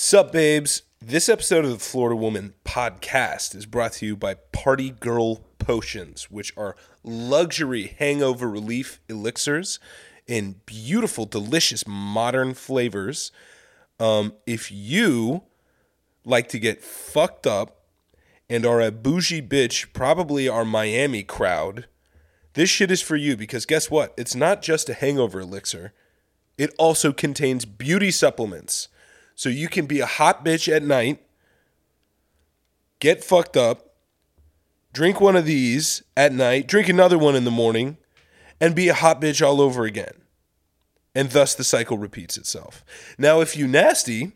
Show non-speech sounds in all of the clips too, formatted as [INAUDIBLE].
Sup, babes? This episode of the Florida Woman podcast is brought to you by Party Girl Potions, which are luxury hangover relief elixirs in beautiful, delicious, modern flavors. Um, if you like to get fucked up and are a bougie bitch, probably our Miami crowd, this shit is for you because guess what? It's not just a hangover elixir, it also contains beauty supplements. So you can be a hot bitch at night, get fucked up, drink one of these at night, drink another one in the morning, and be a hot bitch all over again. And thus the cycle repeats itself. Now, if you nasty,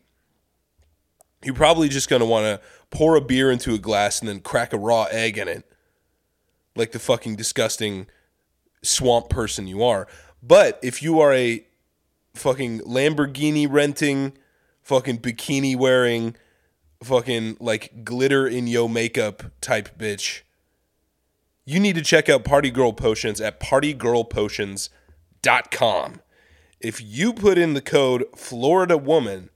you're probably just going to want to pour a beer into a glass and then crack a raw egg in it, like the fucking disgusting swamp person you are. But if you are a fucking Lamborghini renting, fucking bikini wearing, fucking like glitter in yo makeup type bitch, you need to check out Party Girl Potions at partygirlpotions.com. If you put in the code Florida Woman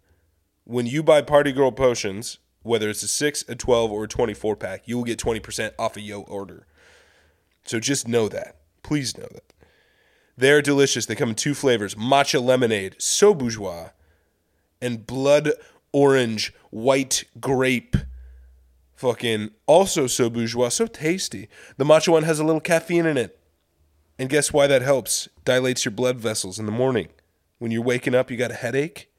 when you buy Party Girl Potions, whether it's a 6, a 12, or a 24 pack, you will get 20% off of your order. So just know that. Please know that. They're delicious. They come in two flavors matcha lemonade, so bourgeois, and blood orange white grape. Fucking also so bourgeois, so tasty. The matcha one has a little caffeine in it. And guess why that helps? Dilates your blood vessels in the morning. When you're waking up, you got a headache?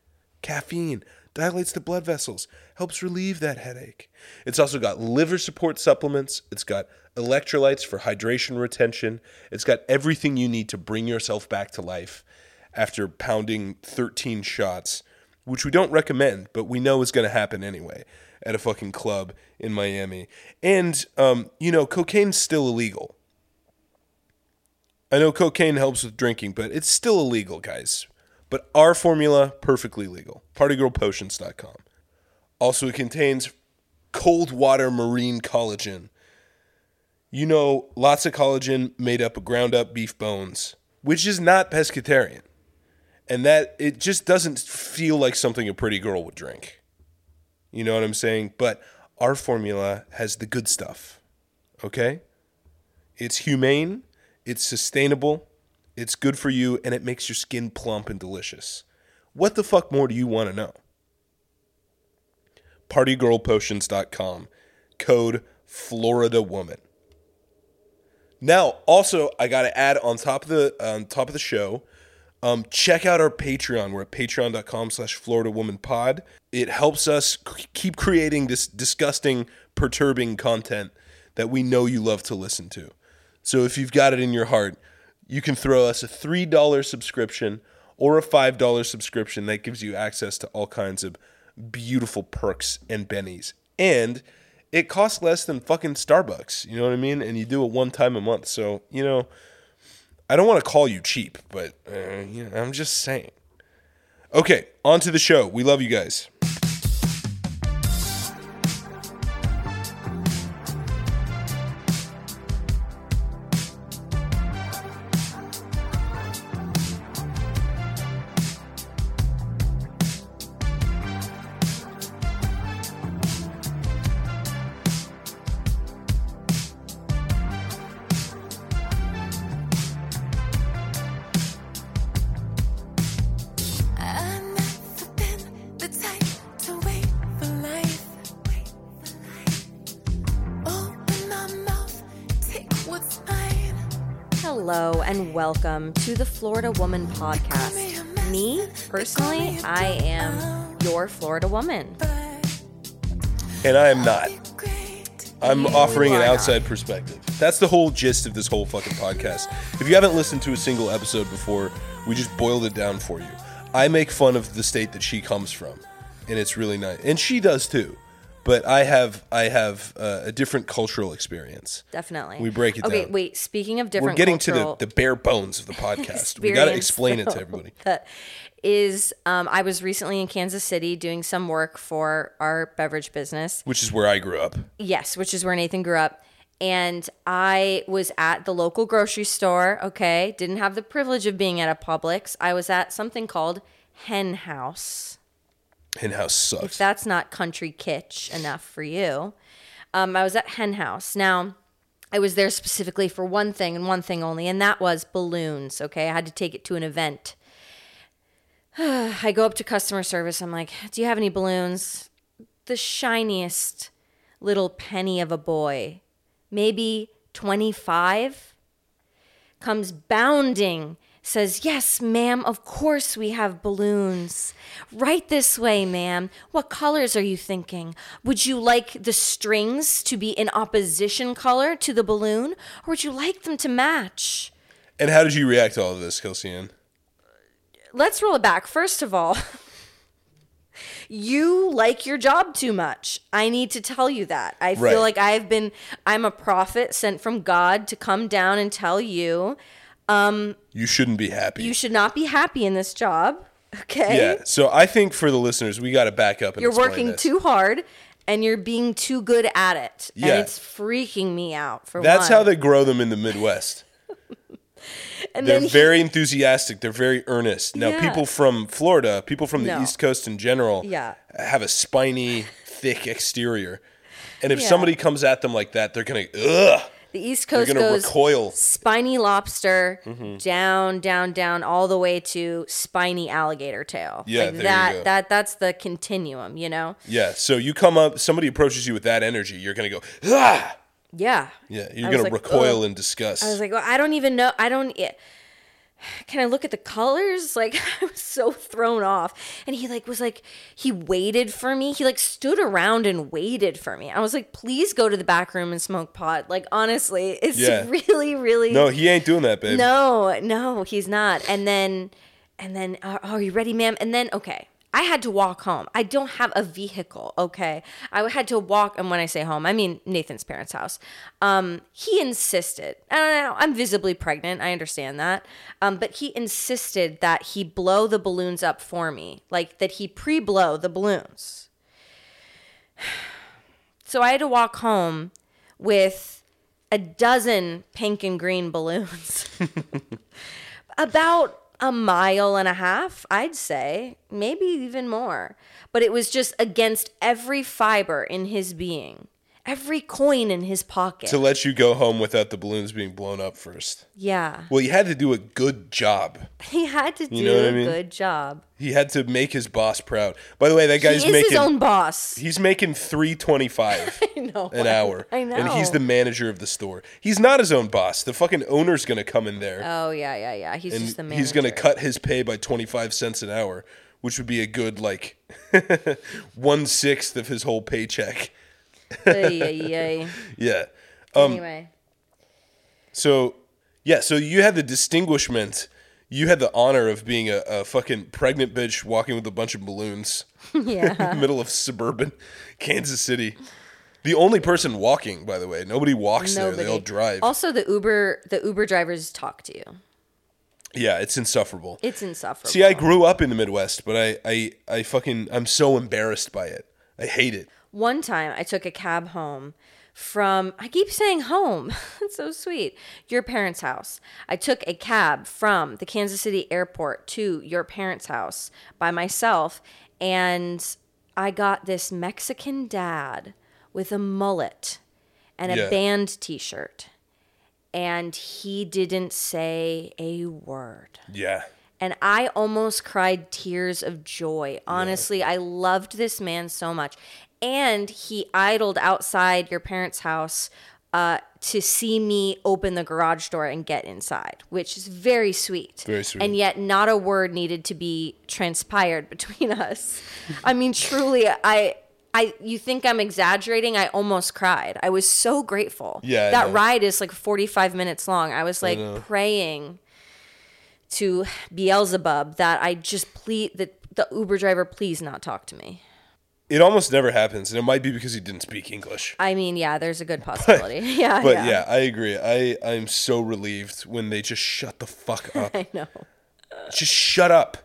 Caffeine dilates the blood vessels, helps relieve that headache. It's also got liver support supplements, it's got electrolytes for hydration retention, it's got everything you need to bring yourself back to life after pounding 13 shots, which we don't recommend, but we know is going to happen anyway at a fucking club in Miami. And, um, you know, cocaine's still illegal. I know cocaine helps with drinking, but it's still illegal, guys. But our formula, perfectly legal. Partygirlpotions.com. Also, it contains cold water marine collagen. You know, lots of collagen made up of ground up beef bones, which is not pescatarian. And that it just doesn't feel like something a pretty girl would drink. You know what I'm saying? But our formula has the good stuff. Okay? It's humane, it's sustainable, it's good for you, and it makes your skin plump and delicious. What the fuck more do you want to know? Partygirlpotions.com. Code Florida Woman. Now, also, I got to add on top of the on top of the show, um, check out our Patreon. We're at patreon.com slash Florida Woman Pod. It helps us c- keep creating this disgusting, perturbing content that we know you love to listen to. So if you've got it in your heart, you can throw us a $3 subscription or a $5 subscription that gives you access to all kinds of beautiful perks and bennies. And it costs less than fucking Starbucks, you know what I mean? And you do it one time a month. So, you know, I don't want to call you cheap, but uh, I'm just saying. Okay, on to the show. We love you guys. And welcome to the Florida Woman podcast. Me, personally, I am your Florida woman. And I am not. I'm You offering an are not. outside perspective. That's the whole gist of this whole fucking podcast. If you haven't listened to a single episode before, we just boiled it down for you. I make fun of the state that she comes from, and it's really nice, and she does too. But I have I have uh, a different cultural experience. Definitely. We break it okay, down. wait. Speaking of different, We're getting to the, the bare bones of the podcast. we got to explain it to everybody. [LAUGHS] That is, um, I was recently in Kansas City doing some work for our beverage business. Which is where I grew up. Yes, which is where Nathan grew up. And I was at the local grocery store, okay? Didn't have the privilege of being at a Publix. I was at something called Hen House. Hen House sucks. if that's not country kitsch enough for you. Um, I was at Hen House. Now, I was there specifically for one thing and one thing only, and that was balloons. Okay, I had to take it to an event. [SIGHS] I go up to customer service. I'm like, "Do you have any balloons?" The shiniest little penny of a boy, maybe 25, comes bounding, says, Yes, ma'am, of course we have balloons. Right this way, ma'am. What colors are you thinking? Would you like the strings to be in opposition color to the balloon, or would you like them to match? and how did you react to all of this, Kelsey-Ann? Let's roll it back. First of all, [LAUGHS] you like your job too much. I need to tell you that. I feel like I've been, I'm a prophet sent from God to come down and tell you Um, you shouldn't be happy. you should not be happy in this job. [LAUGHS] Okay. yeah. So I think for the listeners, we got to back up and You're working this. too hard and you're being too good at it. Yeah. And it's freaking me out for That's one. how they grow them in the Midwest. [LAUGHS] and They're he- very enthusiastic. They're very earnest. Now, Yeah. people from Florida, people from the No. East Coast in general, Yeah. have a spiny, thick exterior. And if Yeah. somebody comes at them like that, they're gonna ugh. The East Coast goes recoil. spiny lobster Mm-hmm. down, down, down, all the way to spiny alligator tail. Yeah, like that. That that's the continuum. You know. Yeah. So you come up, somebody approaches you with that energy, you're gonna go ah. Yeah. Yeah. You're I gonna like, recoil ugh. in disgust. I was like, well, I don't even know. I don't. It, can I look at the colors? [LAUGHS] Like, I was so thrown off. And he like was like, he waited for me. He like stood around and waited for me. I was like, please go to the back room and smoke pot. Like, honestly, it's Yeah. [LAUGHS] really, really. no, he ain't doing that, babe. No, no, he's not. And then, and then, uh, are you ready, ma'am? And then, okay, I had to walk home. I don't have a vehicle. Okay, I had to walk, and when I say home, I mean Nathan's parents' house. Um, he insisted. Know. I'm visibly pregnant. I understand that. Um, but he insisted that he blow the balloons up for me, like that he pre-blow the balloons. [SIGHS] So I had to walk home with a dozen pink and green balloons. [LAUGHS] About a mile and a half, I'd say, maybe even more. But it was just against every fiber in his being, every coin in his pocket. To let you go home without the balloons being blown up first. yeah. Well, you had to do a good job. [LAUGHS] He had to do You know what I a mean? good job. He had to make his boss proud. By the way, that guy's he making his own boss. he's making three twenty five [LAUGHS] an hour. I know. And he's the manager of the store. He's not his own boss. The fucking owner's gonna come in there Oh yeah, yeah, yeah. He's just the manager. he's gonna cut his pay by twenty five cents an hour, which would be a good like [LAUGHS] one sixth of his whole paycheck. Ay. [LAUGHS] Yeah. Um, anyway, So yeah, so you had the distinguishment. You had the honor of being a, a fucking pregnant bitch walking with a bunch of balloons [LAUGHS] yeah. in the middle of suburban [LAUGHS] Kansas City. The only person walking, by the way. Nobody walks there. They all drive. Also, the Uber the Uber drivers talk to you. yeah, it's insufferable. It's insufferable. See, I grew up in the Midwest, but I, I, I fucking, I'm so embarrassed by it. I hate it. One time I took a cab home from, I keep saying home. [LAUGHS] it's so sweet. Your parents' house. I took a cab from the Kansas City airport to your parents' house by myself. And I got this Mexican dad with a mullet and a Yeah. band t shirt. And he didn't say a word. Yeah. and I almost cried tears of joy. Honestly, I loved this man so much. And he idled outside your parents' house uh, to see me open the garage door and get inside, which is very sweet. Very sweet. And yet, not a word needed to be transpired [LAUGHS] between us. I mean, truly, I. I, you think I'm exaggerating? I almost cried. I was so grateful. Yeah, that ride is like 45 minutes long. I was like know. praying to Beelzebub that I just please that the Uber driver please not talk to me. It almost never happens, and it might be because he didn't speak English. I mean, yeah, there's a good [LAUGHS] possibility. [LAUGHS] yeah, But yeah. yeah. I agree. I, I'm so relieved when they just shut the fuck [LAUGHS] up. I know. just shut up.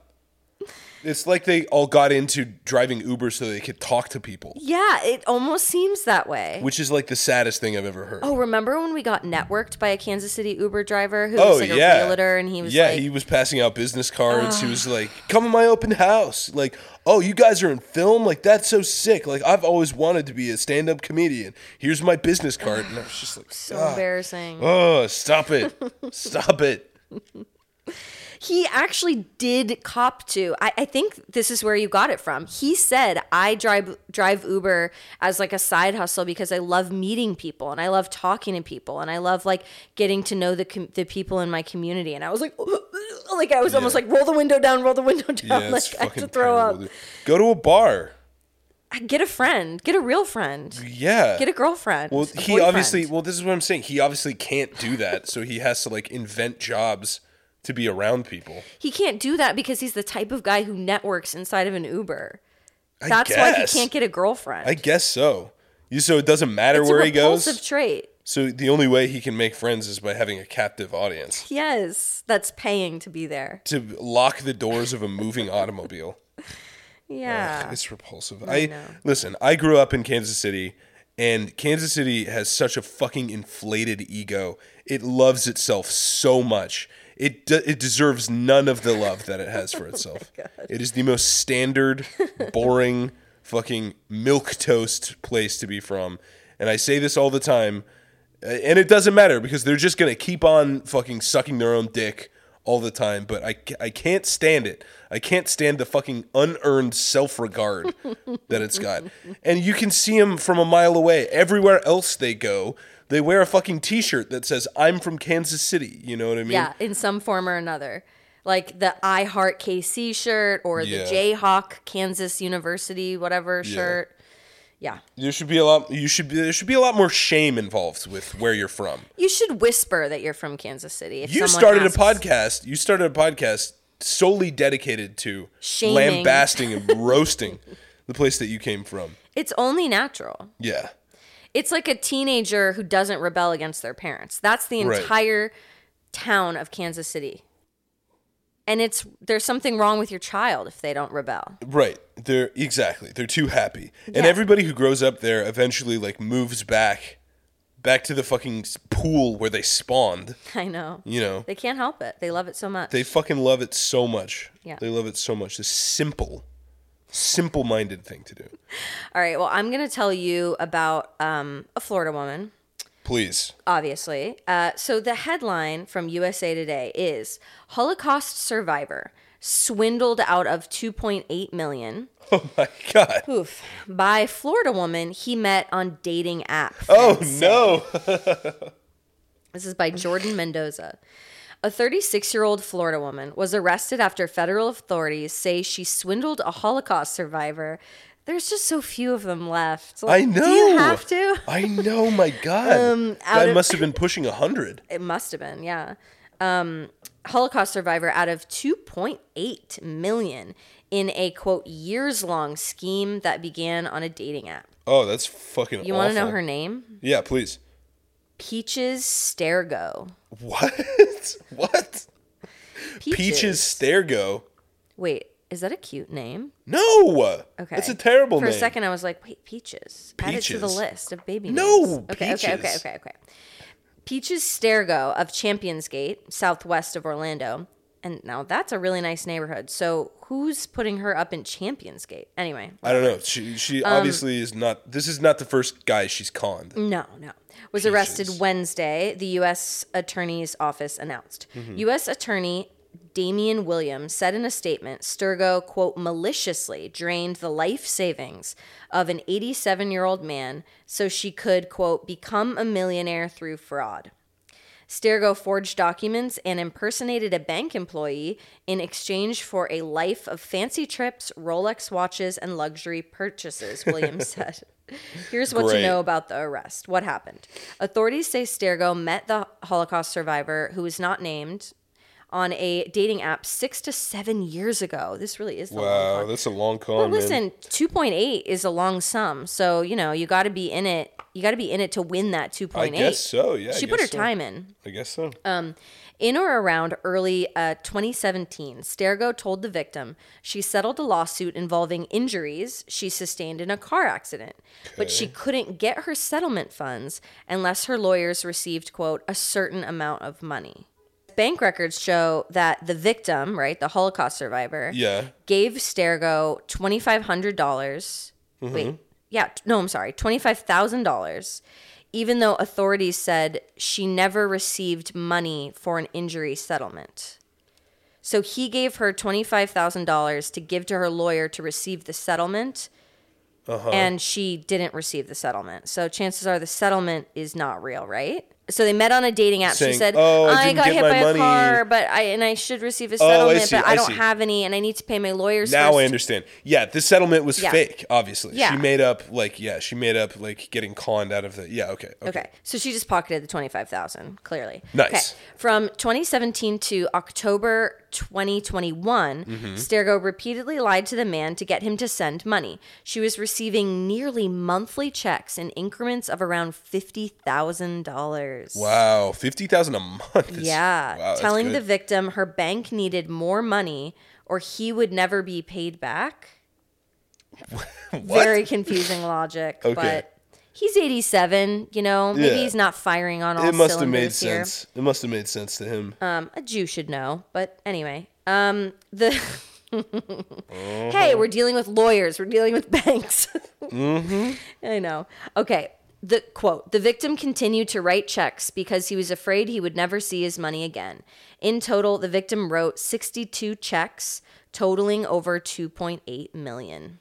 It's like they all got into driving Uber so they could talk to people, Yeah, it almost seems that way. which is like the saddest thing I've ever heard. Oh, remember when we got networked by a Kansas City Uber driver who Oh, was like yeah, a realtor and he was yeah, like, he was passing out business cards. he was like, "Come to my open house." Like, "Oh, you guys are in film? Like that's so sick. Like I've always wanted to be a stand-up comedian. Here's my business card." And I was just like, so "God, embarrassing. Oh, stop it. [LAUGHS] stop it. He actually did cop to I, I think this is where you got it from he said i drive drive uber as like a side hustle because i love meeting people and i love talking to people and i love like getting to know the com- the people in my community and i was like [LAUGHS] like i was almost like roll the window down roll the window [LAUGHS] down it's like i fucking to throw terrible, up. Go to a bar. get a friend get a real friend Yeah. get a girlfriend Well, a he obviously. Well, this is what I'm saying. He obviously can't do that, so he has to like invent jobs to be around people. he can't do that because he's the type of guy who networks inside of an uber I that's why he can't get a girlfriend I guess so. You so it doesn't matter it's where he goes. repulsive trait So the only way he can make friends is by having a captive audience Yes, that's paying to be there. to lock the doors of a moving automobile. [LAUGHS] Yeah. It's repulsive. I, know. listen. I grew up in Kansas City, and Kansas City has such a fucking inflated ego. It loves itself so much. It de- it deserves none of the love that it has for [LAUGHS] itself. it is the most standard, [LAUGHS] boring, fucking milk toast place to be from. And I say this all the time, uh, and it doesn't matter because they're just gonna keep on fucking sucking their own dick all the time. But I, I can't stand it. I can't stand the fucking unearned self regard [LAUGHS] that it's got. And you can see them from a mile away. Everywhere else they go, they wear a fucking t shirt that says, I'm from Kansas City. You know what I mean? yeah, in some form or another. Like the I Heart KC shirt or the Yeah. Jayhawk Kansas University whatever shirt. Yeah. There should be a lot. You should be. There should be a lot more shame involved with where you're from. You should whisper that you're from Kansas City. If You started asks. a podcast. You started a podcast solely dedicated to Shaming. lambasting and [LAUGHS] roasting the place that you came from. It's only natural. Yeah. It's like a teenager who doesn't rebel against their parents. That's the Right. entire town of Kansas City. And it's there's something wrong with your child if they don't rebel. Right. They're exactly. They're too happy. And everybody who grows up there eventually like moves back back to the fucking pool where they spawned, [LAUGHS] I know. you know. They can't help it. They love it so much. They fucking love it so much. Yeah. They love it so much. This simple simple-minded thing to do. All right. Well, I'm going to tell you about um, a Florida woman, Please. obviously. Uh, so the headline from USA Today is Holocaust survivor swindled out of 2.8 million. Oh my god. Oof. By Florida woman he met on dating app. Oh no. [LAUGHS] This is by Jordan Mendoza. A 36 year old Florida woman was arrested after federal authorities say she swindled a Holocaust survivor. There's just so few of them left. I know. Do you have to? I know, my [LAUGHS] God. Um, of- must have been pushing a hundred. It must have been, yeah. Um, Holocaust survivor out of 2.8 million in a quote years long scheme that began on a dating app. Oh, that's fucking. You want to know her name? Yeah, please. Peaches Stergo. What? [LAUGHS] what? [LAUGHS] Peaches Stergo. Wait, is that a cute name? No. Okay. It's a terrible For name. a second, I was like, wait, Peaches. Add it to the list of baby No, names. Okay, okay, okay, okay, okay. Peaches Stergo of Championsgate, southwest of Orlando. And now that's a really nice neighborhood. So who's putting her up in Championsgate? Anyway, I don't know. She she Um, obviously is not. This is not the first guy she's conned. No, no. Was arrested. Wednesday, the U.S. Attorney's Office announced. Mm-hmm. U.S. Attorney Damian Williams said in a statement Stergo, quote, maliciously drained the life savings of an 87 year old man so she could, quote, become a millionaire through fraud. Stergo forged documents and impersonated a bank employee in exchange for a life of fancy trips, Rolex watches, and luxury purchases, [LAUGHS] Williams said. Here's what Great. you know about the arrest. What happened? Authorities say Stergo met the Holocaust survivor, who is not named, on a dating app six to seven years ago. This really is the long Wow, con. that's a long con. Man. listen, 2.8 is a long sum. So, you know, you got to be in it You got to be in it to win that 2.8. I guess so. Yeah, She put her so. time in. I guess so. In or around early uh, 2017, Stergo told the victim she settled a lawsuit involving injuries she sustained in a car accident, but she couldn't get her settlement funds unless her lawyers received, quote, a certain amount of money. Bank records show that the victim, right, the Holocaust survivor, yeah. gave Stergo 2,500. dollars Wait, yeah, no, I'm sorry, $25,000, even though authorities said she never received money for an injury settlement. So he gave her $25,000 to give to her lawyer to receive the settlement, Uh-huh. and she didn't receive the settlement. So chances are the settlement is not real, right? So they met on a dating app. Saying, she said, "Oh, I I, got hit by money." a car, but I and I should receive a Oh, I settlement, see, but I I don't see. have any, and I need to pay my lawyers Now first. I understand. Yeah, this settlement was Yeah. fake. Obviously, Yeah. she made up like yeah, she made up like getting conned out of the yeah. Okay, okay. Okay, so she just pocketed the twenty five thousand. Clearly, Nice. Okay. From 2017 to October 2021, Mm-hmm. Stergo repeatedly lied to the man to get him to send money. She was receiving nearly monthly checks in increments of around fifty thousand dollars. Wow, fifty thousand a month. is- Yeah, wow, telling good. the victim her bank needed more money or he would never be paid back. [LAUGHS] Very confusing logic, Okay. but he's 87, you know, maybe Yeah. he's not firing on all it must have made cylinders here. sense. It must have made sense to him. Um, a Jew should know, but anyway, um, the Uh-huh. [LAUGHS] hey, we're dealing with lawyers, we're dealing with [LAUGHS] banks. Mm-hmm. I know. Okay. The quote: The victim continued to write checks because he was afraid he would never see his money again. In total, the victim wrote 62 checks, totaling over 2.8 million.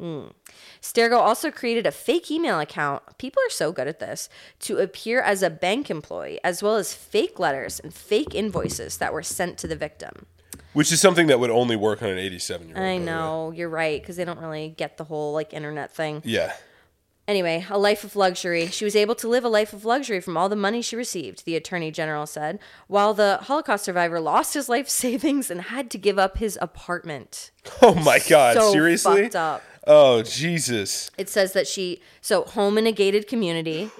Mm. Stergo also created a fake email account. People are so good at this to appear as a bank employee, as well as fake letters and fake invoices that were sent to the victim. Which is something that would only work on an eighty-seven-year-old. I know you're right because they don't really get the whole like internet thing. Yeah. Anyway, a life of luxury. She was able to live a life of luxury from all the money she received, the attorney general said, while the Holocaust survivor lost his life [LAUGHS] savings and had to give up his apartment. Oh my God! so seriously? fucked up. Oh Jesus! It says that she so home in a gated community.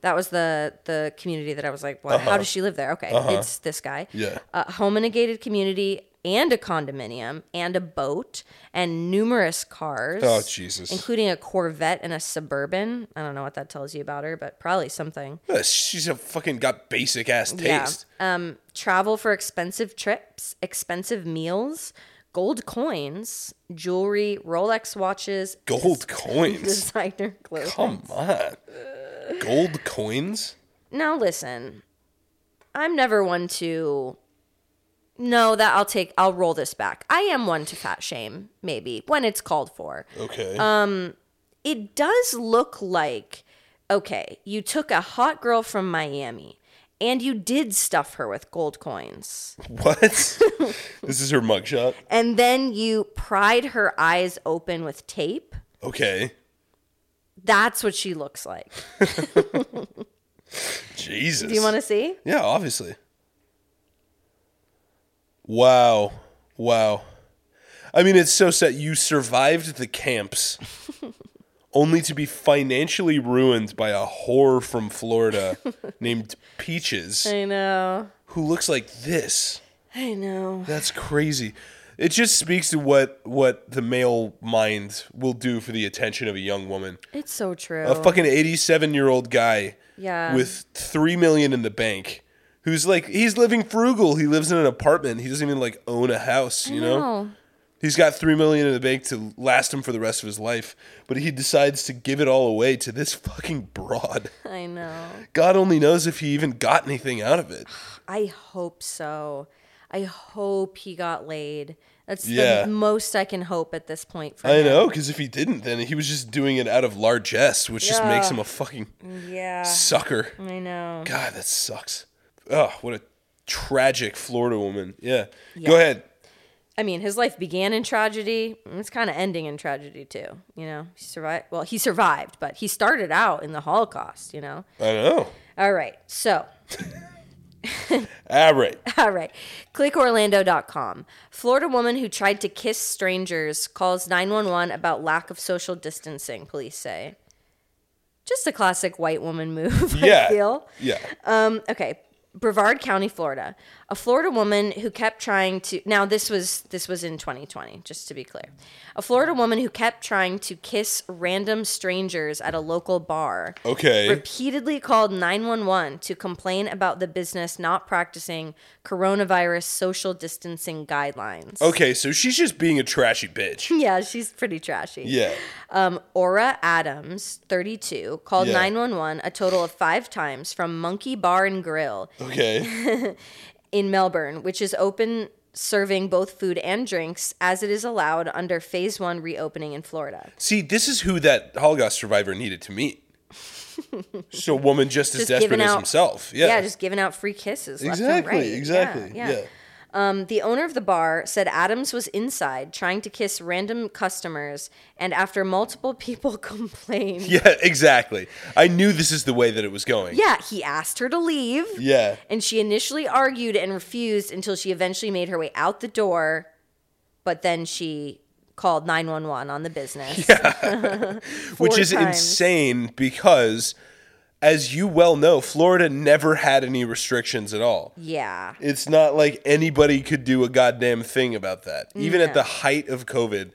That was the the community that I was like, what? How does she live there? Okay, it's this guy. Uh-huh. Yeah. uh, home in a gated community and a condominium and a boat and numerous cars. Oh, Jesus. Including a Corvette and a Suburban. I don't know what that tells you about her, but probably something. Uh, She's a fucking got basic ass taste. Yeah. Um, travel for expensive trips, expensive meals, gold coins, jewelry, Rolex watches, Gold [LAUGHS] coins. designer clothes. Come on. Gold coins. Now listen, I'm never one to. No, that I'll take. I'll roll this back. I am one to fat shame, maybe when it's called for. Okay. Um, It does look like, okay, you took a hot girl from Miami, and you did stuff her with gold coins, [LAUGHS] what? this is her mugshot. and then you pried her eyes open with tape. Okay. That's what she looks like. [LAUGHS] Jesus. Do you want to see? Yeah, obviously. Wow. Wow. I mean, it's so sad. You survived the camps [LAUGHS] only to be financially ruined by a whore from Florida [LAUGHS] named Peaches I know. who looks like this. I know. That's crazy. It just speaks to what what the male mind will do for the attention of a young woman. It's so true. A fucking 87 year old guy Yeah. with 3 million in the bank who's like he's living frugal. He lives in an apartment. He doesn't even like own a house, you know? know. He's got 3 million in the bank to last him for the rest of his life, but he decides to give it all away to this fucking broad. [LAUGHS] I know. God only knows if he even got anything out of it. [SIGHS] I hope so. I hope he got laid. That's Yeah. the most I can hope at this point. For I him. know, because if he didn't, then he was just doing it out of largesse, which just makes him a fucking Yeah. sucker. I know. God, that sucks. Oh, what a tragic Florida woman. Yeah. Go ahead. I mean, his life began in tragedy. It's kind of ending in tragedy too. You know, he survived. Well, he survived, but he started out in the Holocaust. You know. I know. All right. So, All right. [LAUGHS] all right. ClickOrlando.com. Florida woman who tried to kiss strangers calls 911 about lack of social distancing. Police say. Just a classic white woman move. [LAUGHS] Yeah. I feel. Yeah. Um, okay. Brevard County, Florida. A Florida woman who kept trying to now this was this was in 2020, just to be clear. A Florida woman who kept trying to kiss random strangers at a local bar Okay. repeatedly called 911 to complain about the business not practicing coronavirus social distancing guidelines. Okay, so she's just being a trashy bitch. [LAUGHS] Yeah, she's pretty trashy. Yeah. Um, Aura Adams, 32, called Yeah. 911 a total of five times from Monkey Bar and Grill Okay. [LAUGHS] in Melbourne, which is open serving both food and drinks as it is allowed under phase one reopening in Florida. See, this is who that Holocaust survivor needed to meet. [LAUGHS] so woman just as desperate as out- himself. Yeah. Yeah, just giving out free kisses. exactly. right. Exactly. Yeah, Yeah. yeah. Um, the owner of the bar said Adams was inside trying to kiss random customers, and after multiple [LAUGHS] people complained, Yeah, exactly. I knew this is the way that it was going. yeah, he asked her to leave. Yeah. And she initially argued and refused until she eventually made her way out the door, but then she called 911 on the business. [LAUGHS] Which Four is times. insane because as you well know, Florida never had any restrictions at all. Yeah. It's not like anybody could do a goddamn thing about that. Even at the height of COVID,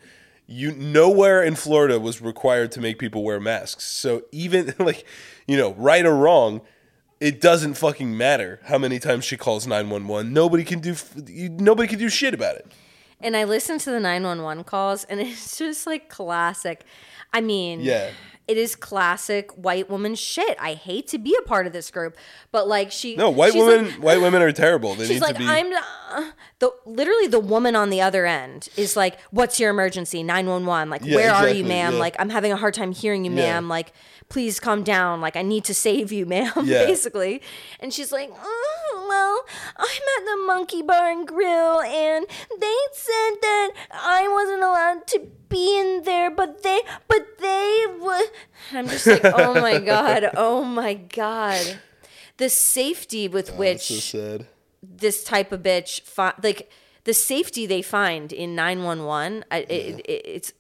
you nowhere in Florida was required to make people wear masks. So even [LAUGHS] like, you know, right or wrong, it doesn't fucking matter how many times she calls 911. Nobody can do you- nobody can do shit about it. And I listened to the 911 calls, and [LAUGHS] it's just like classic. I mean, Yeah. It is classic white woman shit. I hate to be a part of this group, but like she No, white women like- white women are terrible. They She's need like, to be I'm uh, the literally the woman on the other end is like, "What's your emergency? Nine one one. Like, Yeah, where are you, ma'am? yeah. Like, I'm having a hard time hearing you, Yeah. ma'am. Like, please calm down. Like, I need to save you, ma'am. [LAUGHS] Yeah. Basically, and she's like, "Oh, well, I'm at the Monkey Bar and Grill, and they said that I wasn't allowed to be in there, but they, but they would." I'm just like, "Oh my [LAUGHS] god, oh my god." The safety with which so this type of bitch fi- like the safety they find in 911 I, it, it, it's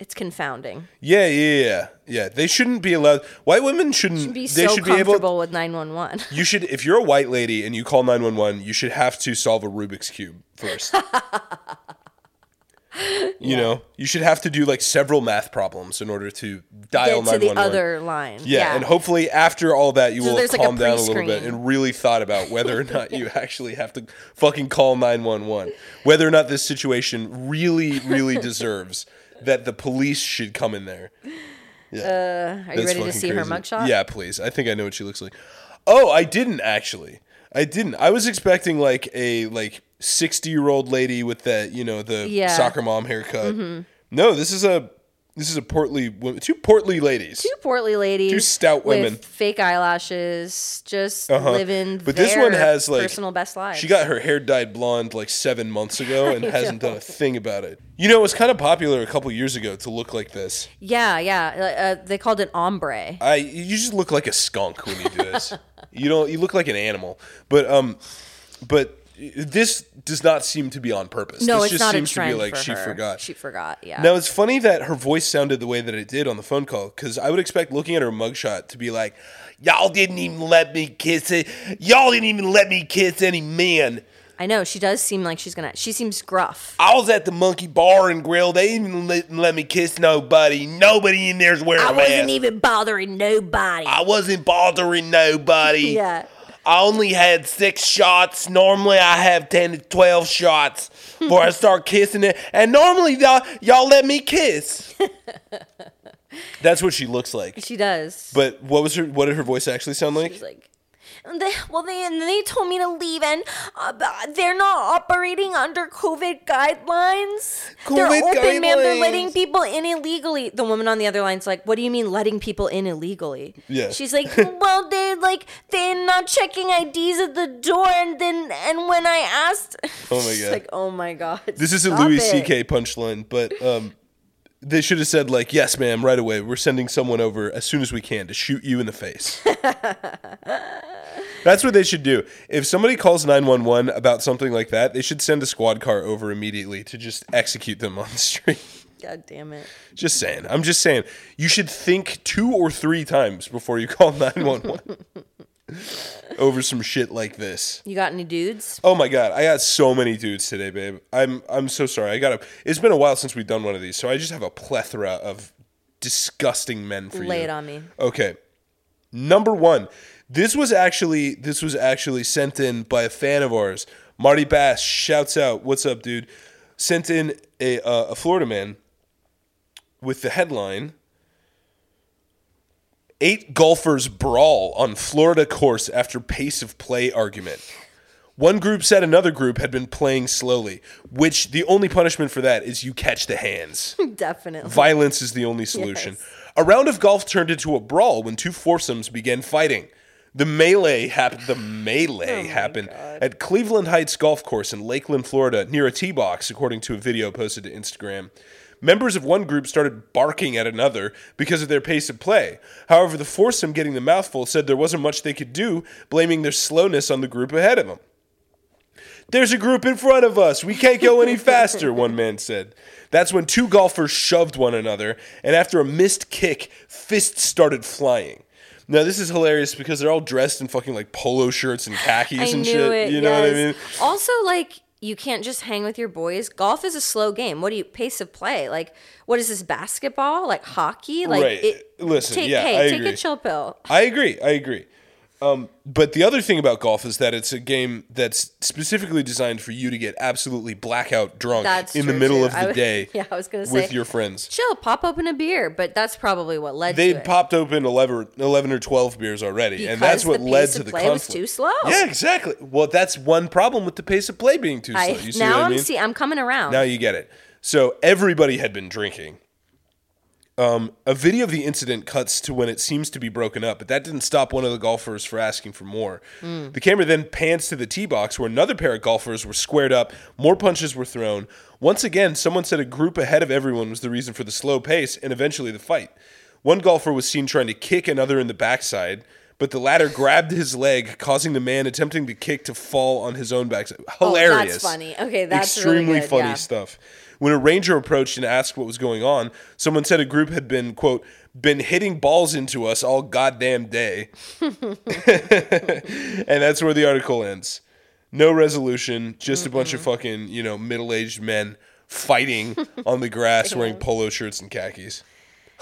it's confounding Yeah, yeah, yeah, yeah. They shouldn't be allowed. White women shouldn't. be they so should be able. comfortable with 911 You should, if you're a white lady and you call 911, you should have to solve a Rubik's Cube first. [LAUGHS] [LAUGHS] you know, you should have to do like several math problems in order to dial get to the other line yeah, and hopefully after all that, you So will have like, a down a little bit and really thought about whether or not you [LAUGHS] actually have to fucking call 911. Whether or not this situation really, really [LAUGHS] deserves that the police should come in there. Yeah, uh, are you That's ready to see her mugshot Yeah, please. I think I know what she looks like. Oh, I didn't actually. I didn't. I was expecting like a like sixty year old lady with that you know the Yeah. Mm-hmm. soccer mom haircut. No, this is a this is a portly woman. Two portly ladies. two portly ladies Two stout with women. fake eyelashes just Uh-huh. living But this one has like personal best lives She got her hair dyed blonde like seven months ago [LAUGHS] and hasn't know. done a thing about it. You know, it was kind of popular a couple years ago to look like this. yeah yeah uh, they called it ombre I you just look like a skunk when you do this. [LAUGHS] you don't you look like an animal. But um but this does not seem to be on purpose. no this it's just not a seems trend to be like for she her. forgot. she forgot yeah now it's funny that her voice sounded the way that it did on the phone call because I would expect looking at her mugshot to be like, "Y'all didn't even let me kiss it. Y'all didn't even let me kiss any men. I know she does seem like she's gonna she seems gruff I was at the Monkey Bar and Grill. They didn't even let, let me kiss nobody. Nobody in there's wearing I a mask. wasn't even bothering nobody I wasn't bothering nobody. [LAUGHS] yeah I only had six shots. Normally, I have 10 to 12 shots before I start kissing it. And normally, y'all, y'all let me kiss. [LAUGHS] That's what she looks like. she does But what was her? What did her voice actually sound like? She's like, they, well, they and they told me to leave, and uh, they're not operating under COVID guidelines. COVID they're open, man. They're letting people in illegally. The woman on the other line's like, "What do you mean letting people in illegally?" Yeah. She's like, [LAUGHS] "Well, they like they're not checking IDs at the door, and then and when I asked, Oh my [LAUGHS] she's God. like, oh my god, This is a stop Louis it." C.K. punchline, but um, they should have said like, "Yes, ma'am, right away. We're sending someone over as soon as we can to shoot you in the face." [LAUGHS] That's what they should do. If somebody calls 911 about something like that, they should send a squad car over immediately to just execute them on the street. God damn it. Just saying. I'm just saying. You should think two or three times before you call [LAUGHS] 911 [LAUGHS] over some shit like this. You got any dudes? Oh my god, I got so many dudes today, babe. I'm I'm so sorry. I got to It's been a while since we've done one of these, so I just have a plethora of disgusting men for you. Lay it on me. Okay. Number 1. This was actually this was actually sent in by a fan of ours. Marty Bass shouts out, "What's up, dude?" Sent in a uh, a Florida man with the headline Eight golfers brawl on Florida course after pace of play argument. One group said another group had been playing slowly, which the only punishment for that is you catch the hands. [LAUGHS] Definitely. Violence is the only solution. Yes. A round of golf turned into a brawl when two foursomes began fighting. The melee happened. The melee oh happened at Cleveland Heights Golf Course in Lakeland, Florida, near a tee box, according to a video posted to Instagram. Members of one group started barking at another because of their pace of play. However, the foursome getting the mouthful said there wasn't much they could do, blaming their slowness on the group ahead of them. There's a group in front of us. We can't go any [LAUGHS] faster, one man said. That's when two golfers shoved one another, and after a missed kick, fists started flying. Now, this is hilarious because they're all dressed in fucking like polo shirts and khakis I and knew shit. it. you know what I mean? Also, like, you can't just hang with your boys. Golf is a slow game. What do you pace of play? Like, what is this basketball? Like hockey? Like, Right. Listen, take, yeah, hey, I take agree. a chill pill. I agree. I agree. Um, but the other thing about golf is that it's a game that's specifically designed for you to get absolutely blackout drunk That's in the middle too. of the was- [LAUGHS] day yeah, I was gonna say with your friends. Chill, pop open a beer. But that's probably what led to They'd popped open 11, 11 or 12 beers already, and that's what led to the play was conflict. too slow. Yeah, exactly. Well, that's one problem with the pace of play being too slow. I, You see now what I I'm see. I'm coming around. Now you get it. So everybody had been drinking. Um, a video of the incident cuts to when it seems to be broken up, but that didn't stop one of the golfers for asking for more. The camera then pans to the tee box where another pair of golfers were squared up, more punches were thrown. Once again, someone said a group ahead of everyone was the reason for the slow pace and eventually the fight. One golfer was seen trying to kick another in the backside, but the latter grabbed his leg, causing the man attempting to kick to fall on his own backside. Oh, that's funny. Okay, that's really extremely good, funny yeah. stuff. When a ranger approached and asked what was going on, someone said a group had been quote been hitting balls into us all goddamn day, [LAUGHS] and that's where the article ends. No resolution, just a bunch of mm-hmm. fucking you know middle aged men fighting [LAUGHS] on the grass wearing polo shirts and khakis.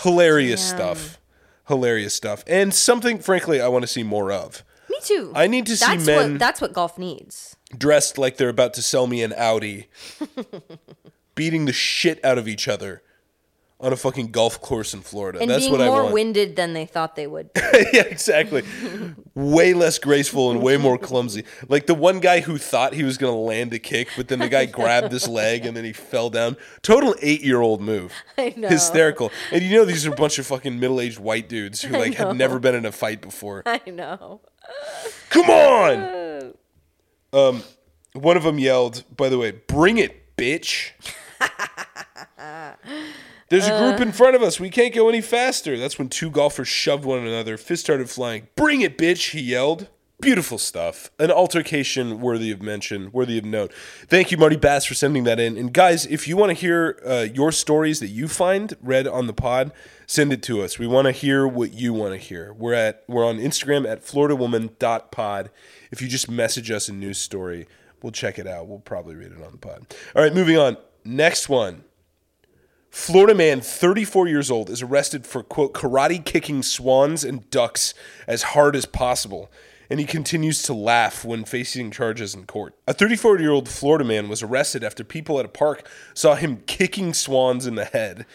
Hilarious Damn. stuff. Hilarious stuff, and something frankly I want to see more of. Me too. I need to see that's men- What, that's what golf needs. dressed like they're about to sell me an Audi, [LAUGHS] beating the shit out of each other on a fucking golf course in Florida. And That's being what I more winded than they thought they would. [LAUGHS] yeah, exactly. way less graceful and way more clumsy. Like the one guy who thought he was going to land a kick, but then the guy [LAUGHS] grabbed his leg and then he fell down. Total eight year old move. [LAUGHS] I know. Hysterical. And you know these are a bunch of fucking middle aged white dudes who like had never been in a fight before. I know. Come on. Um, one of them yelled, by the way, bring it, bitch. [LAUGHS] There's a group in front of us. We can't go any faster. That's when two golfers shoved one another. Fists started flying. Bring it, bitch, he yelled. Beautiful stuff. An altercation worthy of mention, worthy of note. Thank you, Marty Bass, for sending that in. And guys, if you want to hear uh, your stories that you find read on the pod, send it to us. We want to hear what you want to hear. We're at we're on Instagram at floridawoman.pod. If you just message us a news story, we'll check it out. We'll probably read it on the pod. All right, moving on. Next one. Florida man, 34 years old, is arrested for, quote, karate kicking swans and ducks as hard as possible. And he continues to laugh when facing charges in court. A 34 year old Florida man was arrested after people at a park saw him kicking swans in the head.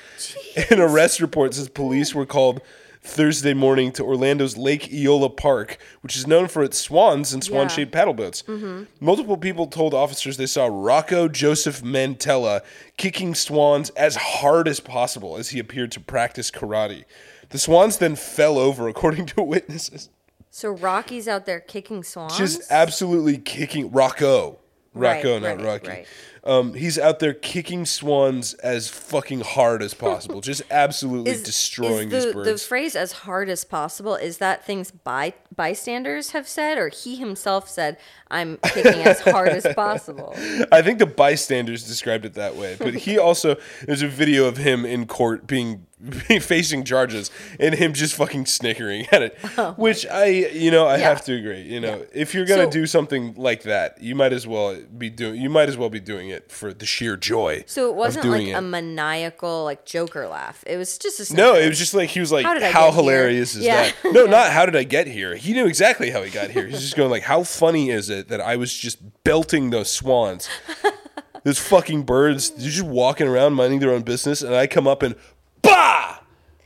An arrest report says police were called Thursday morning to Orlando's Lake Eola Park, which is known for its swans and swan shaped paddle boats. Mm-hmm. Multiple people told officers they saw Rocco Joseph Mantella kicking swans as hard as possible as he appeared to practice karate. The swans then fell over, according to witnesses. So Rocky's out there kicking swans. Just absolutely kicking Rocco. Right, Rocco, not right, Rocky. right. Um, he's out there kicking swans as fucking hard as possible, [LAUGHS] just absolutely destroying the, these birds. The phrase "as hard as possible" is that things by bystanders have said, or he himself said, "I'm kicking as hard as possible." [LAUGHS] I think the bystanders described it that way, but he also there's a video of him in court being [LAUGHS] facing charges and him just fucking snickering at it, oh which I you know I Oh Yeah. have to agree. You know, if you're gonna So- do something like that, you might as well be doing you might as well be doing it for the sheer joy. So it wasn't like it. a maniacal like Joker laugh. It was just a No, it was just like he was like, How "How, get here?" hilarious is Yeah. that?" [LAUGHS] No, not how did I get here. He knew exactly how he got here. He's just going like, "How funny is it that I was just belting those swans, [LAUGHS] those fucking birds, they're just walking around minding their own business, and I come up and bah,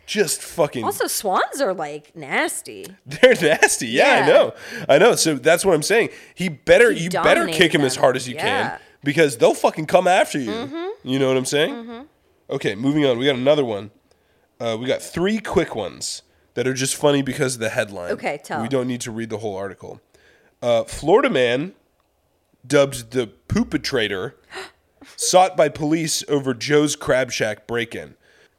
just fucking." Also, swans are like nasty. [LAUGHS] they're nasty. Yeah, I know. I know. So that's what I'm saying. He better He you better kick him as hard as you Yeah. Mm-hmm. can because they'll fucking come after you. You know what I'm saying? Okay, moving on. We got another one. Uh, we got three quick ones that are just funny because of the headline. Okay, tell. We don't need to read the whole article. Uh, Florida man dubbed the poopatrator [GASPS] sought by police over Joe's Crab Shack break-in.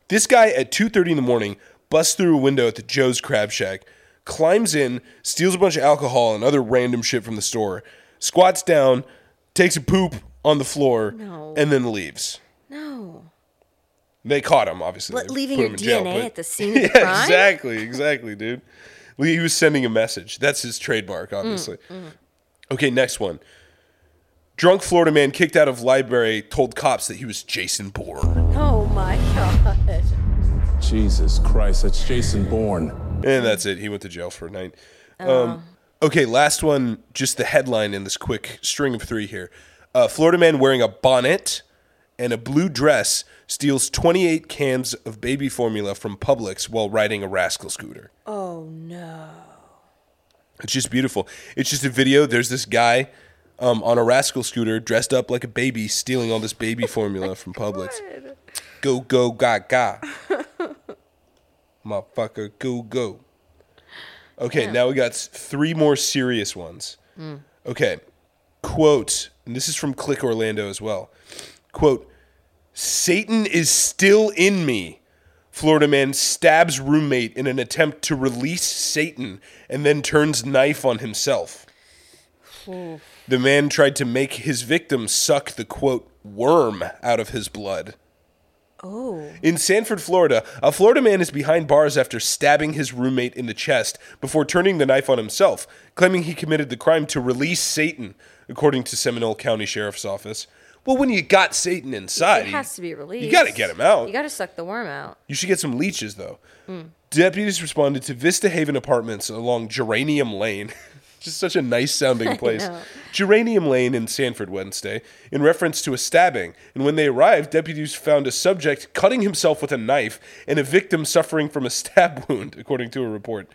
This guy at 2:30 in the morning busts through a window at the Joe's Crab Shack, climbs in, steals a bunch of alcohol and other random shit from the store, squats down, takes a poop on the floor, No. and then leaves. No. They caught him, obviously. But leaving your jail, DNA but- at the scene [LAUGHS] yeah, crime? exactly, exactly, dude. He was sending a message. That's his trademark, Mm, obviously. Okay, next one. Drunk Florida man kicked out of library told cops that he was Jason Bourne. Oh my god. Jesus Christ, that's Jason Bourne. And that's it. He went to jail for a night. Um, okay, last one. Just the headline in this quick string of three here. Uh, Florida man wearing a bonnet and a blue dress steals 28 cans of baby formula from Publix while riding a rascal scooter. Oh no. It's just beautiful. It's just a video. There's this guy um, on a rascal scooter dressed up like a baby stealing all this baby formula from Publix. Go, go, ga, ga. [LAUGHS] Motherfucker, go, go. Okay, now we got three more serious ones. Mm. Okay. Quote, and this is from Click Orlando as well. Quote, Satan is still in me. Florida man stabs roommate in an attempt to release Satan and then turns knife on himself. The man tried to make his victim suck the quote worm out of his blood. Oh. In Sanford, Florida, a Florida man is behind bars after stabbing his roommate in the chest before turning the knife on himself, claiming he committed the crime to release Satan, according to Seminole County Sheriff's Office. Well, when you got Satan inside, It has to be released. You got to get him out. You got to suck the worm out. You should get some leeches, though. Hmm. Deputies responded to Vista Haven Apartments along Geranium Lane. [LAUGHS] Just such a nice sounding [LAUGHS] place. Geranium Lane in Sanford Wednesday, in reference to a stabbing. And when they arrived, deputies found a subject cutting himself with a knife and a victim suffering from a stab [LAUGHS] wound, according to a report.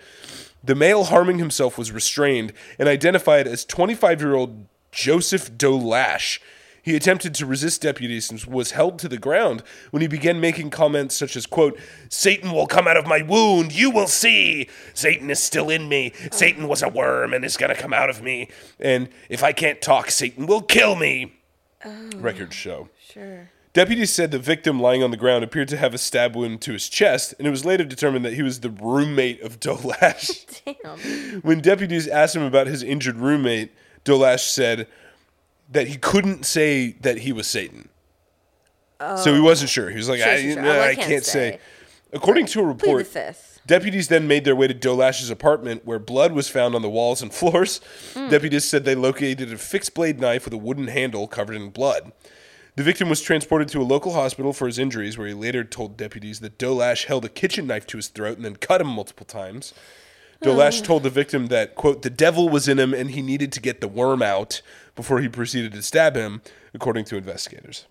The male harming himself was restrained and identified as 25 year old Joseph Dolash. He attempted to resist deputies and was held to the ground when he began making comments such as, quote, Satan will come out of my wound, you will see. Satan is still in me. Satan was a worm and is gonna come out of me. And if I can't talk, Satan will kill me. Oh, Records show. Sure. Deputies said the victim lying on the ground appeared to have a stab wound to his chest, and it was later determined that he was the roommate of Dolash. [LAUGHS] Damn. when deputies asked him about his injured roommate, Dolash said that he couldn't say that he was Satan. So he wasn't sure. He was like, Oh. Sure, I, sure, no, Oh, I I can't can't say. say. According to a report. Deputies then made their way to Dolash's apartment where blood was found on the walls and [LAUGHS] floors. Hmm. Deputies said they located a fixed blade knife with a wooden handle covered in blood. The victim was transported to a local hospital for his injuries, where he later told deputies that Dolash held a kitchen knife to his throat and then cut him multiple times. Dolash told the victim that, quote, the devil was in him and he needed to get the worm out before he proceeded to stab him, according to investigators.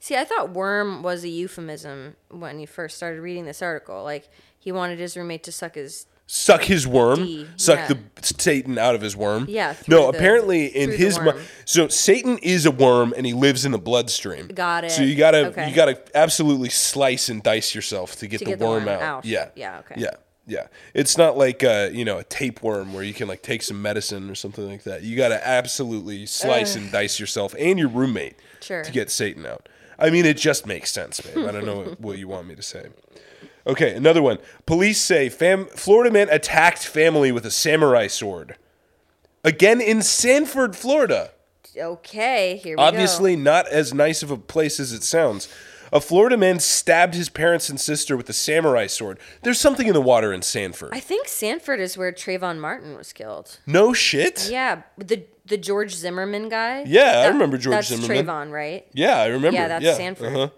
See, I thought worm was a euphemism when you first started reading this article. Like he wanted his roommate to suck his. suck his worm, D, suck yeah. the Satan out of his worm. Yeah, No, the- apparently in his mi- worm. so Satan is a worm and he lives in the bloodstream. Got it. So you gotta Okay. you gotta absolutely slice and dice yourself to get, To the, get the worm, worm out. out. Yeah. Yeah, okay. Yeah. Yeah, it's not like uh, you know a tapeworm where you can like take some medicine or something like that. You got to absolutely slice and dice yourself and your roommate Sure. to get Satan out. I mean, it just makes sense, babe. I don't know what, what you want me to say. Okay, another one. Police say fam- Florida man attacked family with a samurai sword. Again in Sanford, Florida. Okay, here we Obviously, not as nice of a place as it sounds. A Florida man stabbed his parents and sister with a samurai sword. There's something in the water in Sanford. I think Sanford is where Trayvon Martin was killed. no shit. Yeah, the the George Zimmerman guy. Yeah, I remember George that's Zimmerman. Trayvon, right? Yeah, I remember. Yeah, that's Sanford. Uh-huh.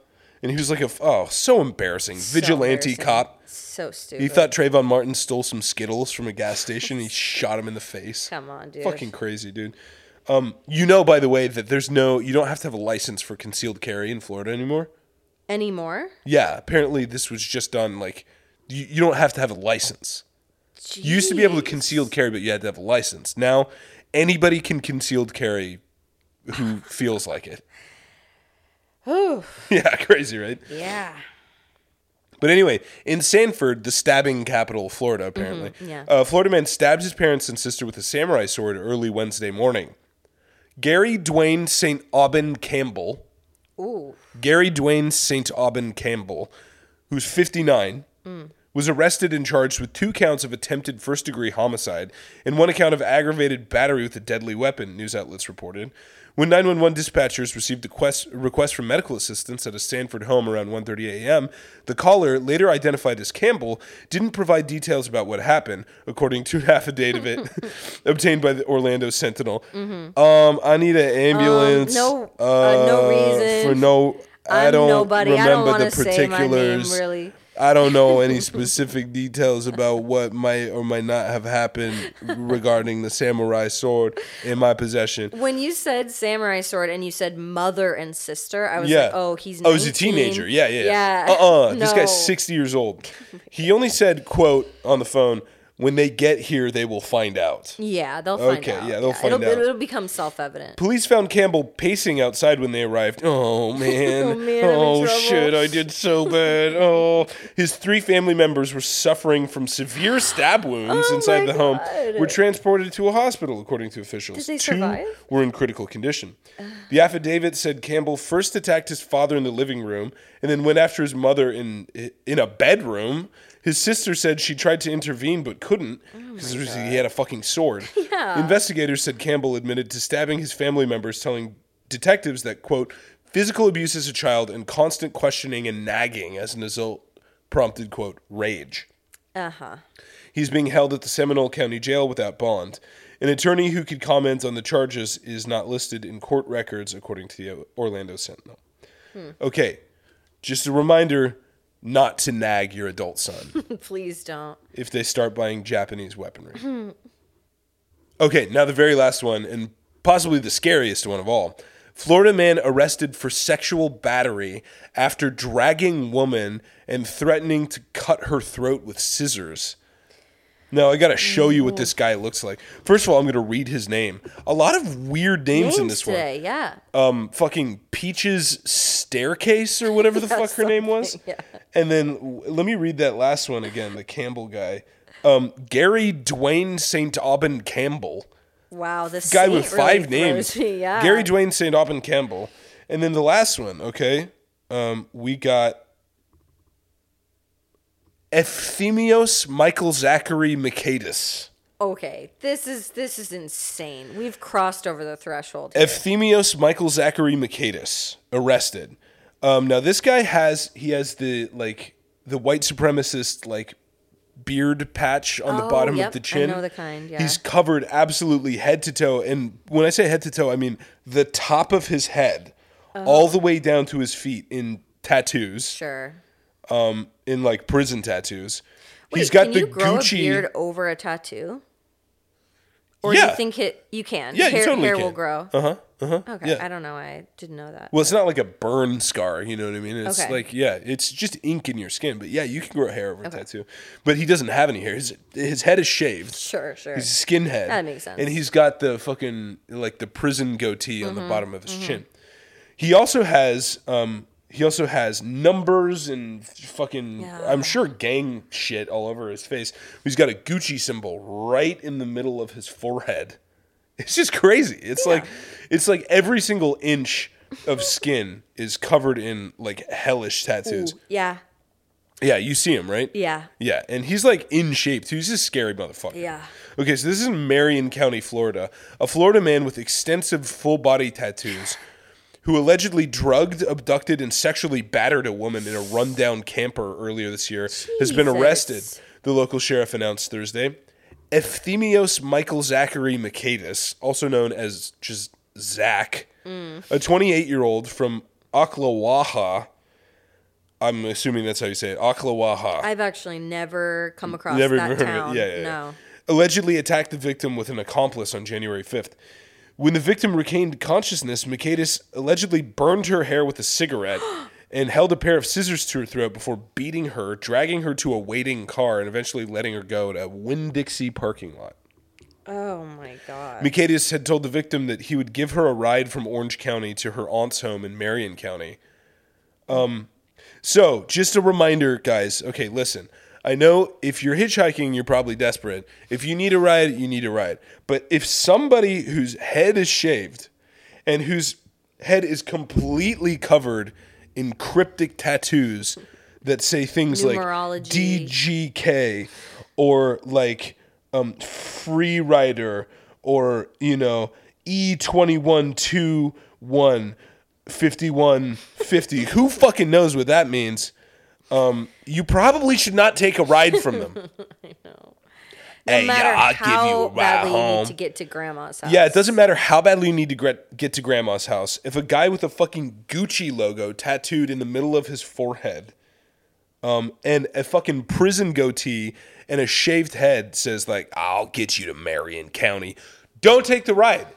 And he was like a oh, so embarrassing. So Vigilante embarrassing. cop. So stupid. He thought Trayvon Martin stole some Skittles from a gas station. he [LAUGHS] shot him in the face. Come on, dude. Fucking crazy, dude. Um, you know, by the way, that there's no, you don't have to have a license for concealed carry in Florida anymore. Anymore? Yeah, apparently this was just done like, you, you don't have to have a license. You used to be able to Jeez. concealed carry, but you had to have a license. Now, anybody can concealed carry who [SIGHS] feels like it. Ooh, [LAUGHS] Yeah, crazy, right? yeah. But anyway, in Sanford, the stabbing capital of Florida, apparently, yeah. uh, Florida man stabs his parents and sister with a samurai sword early Wednesday morning. Gary Dwayne St. Aubin Campbell, Ooh. Gary Dwayne St. Aubin Campbell, who's 59, mm. was arrested and charged with two counts of attempted first degree homicide and one account of aggravated battery with a deadly weapon, news outlets reported. When 911 dispatchers received a quest, request for medical assistance at a Sanford home around 1:30 a.m., the caller, later identified as Campbell, didn't provide details about what happened, according to an affidavit [LAUGHS] obtained by the Orlando Sentinel. Um, I need an ambulance. no- uh, no reason. for no. I I'm. I don't remember wanna the say my name, particulars. really. I don't know any specific details about what might or might not have happened regarding the samurai sword in my possession. When you said samurai sword and you said mother and sister, I was Yeah. like, oh, he's Oh, he's a teenager. Yeah, yeah. Yeah. Uh-uh. This No. guy's 60 years old. He only said, quote, on the phone, when they get here, they will find out. Yeah, they'll find Okay, out. Okay, yeah, they'll find it'll, out. It'll become self evident. Police found Campbell pacing outside when they arrived. Oh man. [LAUGHS] Oh, man, Oh, shit, I did so bad. [LAUGHS] Oh. His three family members were suffering from severe stab wounds Oh, inside the home. God. Were transported to a hospital according to officials. Did they Two survive? were in critical condition. [SIGHS] The affidavit said Campbell first attacked his father in the living room and then went after his mother in in a bedroom. His sister said she tried to intervene but couldn't because he had a fucking sword. [LAUGHS] Yeah. Investigators said Campbell admitted to stabbing his family members, telling detectives that, quote, physical abuse as a child and constant questioning and nagging as an result prompted, quote, rage. Uh huh. He's being held at the Seminole County Jail without bond. An attorney who could comment on the charges is not listed in court records, according to the Orlando Sentinel. Okay, just a reminder not to nag your adult son [LAUGHS] Please don't. if they start buying Japanese weaponry. [LAUGHS] okay, now the very last one, and possibly the scariest one of all. Florida man arrested for sexual battery after dragging woman and threatening to cut her throat with scissors. Now I gotta show you what this guy looks like. First of all, I'm gonna read his name. A lot of weird names, in this today, yeah. Um, fucking Peaches Staircase or whatever the [LAUGHS] fuck her name was. yeah. And then let me read that last one again. The Campbell guy, um, Gary Dwayne Saint Aubin Campbell, Wow, this guy with five names. Me, [LAUGHS] yeah. Gary Dwayne Saint Aubin Campbell, and then the last one. Okay, um, we got Euphemios Michael Zachary Mikadis. Okay, this is this is insane. We've crossed over the threshold. here. Euphemios Michael Zachary Mikadis arrested. Um, now this guy has he has the like the white supremacist like beard patch on the Oh, bottom yep, of the chin. I know the kind, yeah. He's covered absolutely head to toe, and when I say head to toe, I mean the top of his head, all the way down to his feet in tattoos, Sure. um, in like prison tattoos. Wait, He's got can the you grow Gucci. a beard over a tattoo? Or do you think it you can? Yeah, you hair, totally hair can. will grow. Uh huh. Uh huh. Okay, Yeah. I don't know. I didn't know that. Well, it's not like a burn scar, you know what I mean? It's Okay. like, yeah, it's just ink in your skin. But yeah, you can grow hair over a tattoo. But he doesn't have any hair. His, his head is shaved. Sure, sure. He's a skinhead. That makes sense. Mm-hmm, And he's got the fucking, like the prison goatee on the bottom of his chin. He also has, um, he also has numbers and fucking, Yeah. I'm sure gang shit all over his face. He's got a Gucci symbol right in the middle of his forehead. [LAUGHS] It's just crazy. It's like, it's like every single inch of skin is covered in like hellish tattoos. Ooh, yeah. Yeah, you see him, right? Yeah. Yeah, and he's like in shape too. He's a scary motherfucker. Yeah. Okay, so this is in Marion County, Florida. A Florida man with extensive full body tattoos who allegedly drugged, abducted, and sexually battered a woman in a rundown camper earlier this year has been arrested, the local sheriff announced Thursday. Euphemios Michael Zachary Mikadis, also known as just Zach, a 28 year old from Ocklawaha. I'm assuming that's how you say it. Ocklawaha. I've actually never come across Never that heard of it. town. Yeah, yeah, yeah. No. Allegedly attacked the victim with an accomplice on January 5th. When the victim regained consciousness, Mikadis allegedly burned her hair with a cigarette [GASPS] and held a pair of scissors to her throat before beating her, dragging her to a waiting car, and eventually letting her go to a Winn Dixie parking lot. Oh my god. Mikadis had told the victim that he would give her a ride from Orange County to her aunt's home in Marion County. Um, so just a reminder, guys. Okay, listen. I know if you're hitchhiking, you're probably desperate. If you need a ride, you need a ride. But if somebody whose head is shaved and whose head is completely covered in cryptic tattoos that say things like DGK or like um, Free Rider or, you know, E2121 5150. Who fucking knows what that means? Um, you probably should not take a ride from them. [LAUGHS] no Hey, matter yeah, I'll how give you a ride badly you need to get to grandma's house. Yeah, it doesn't matter how badly you need to get to grandma's house. If a guy with a fucking Gucci logo tattooed in the middle of his forehead, um, and a fucking prison goatee and a shaved head says like, "I'll get you to Marion County," don't take the ride.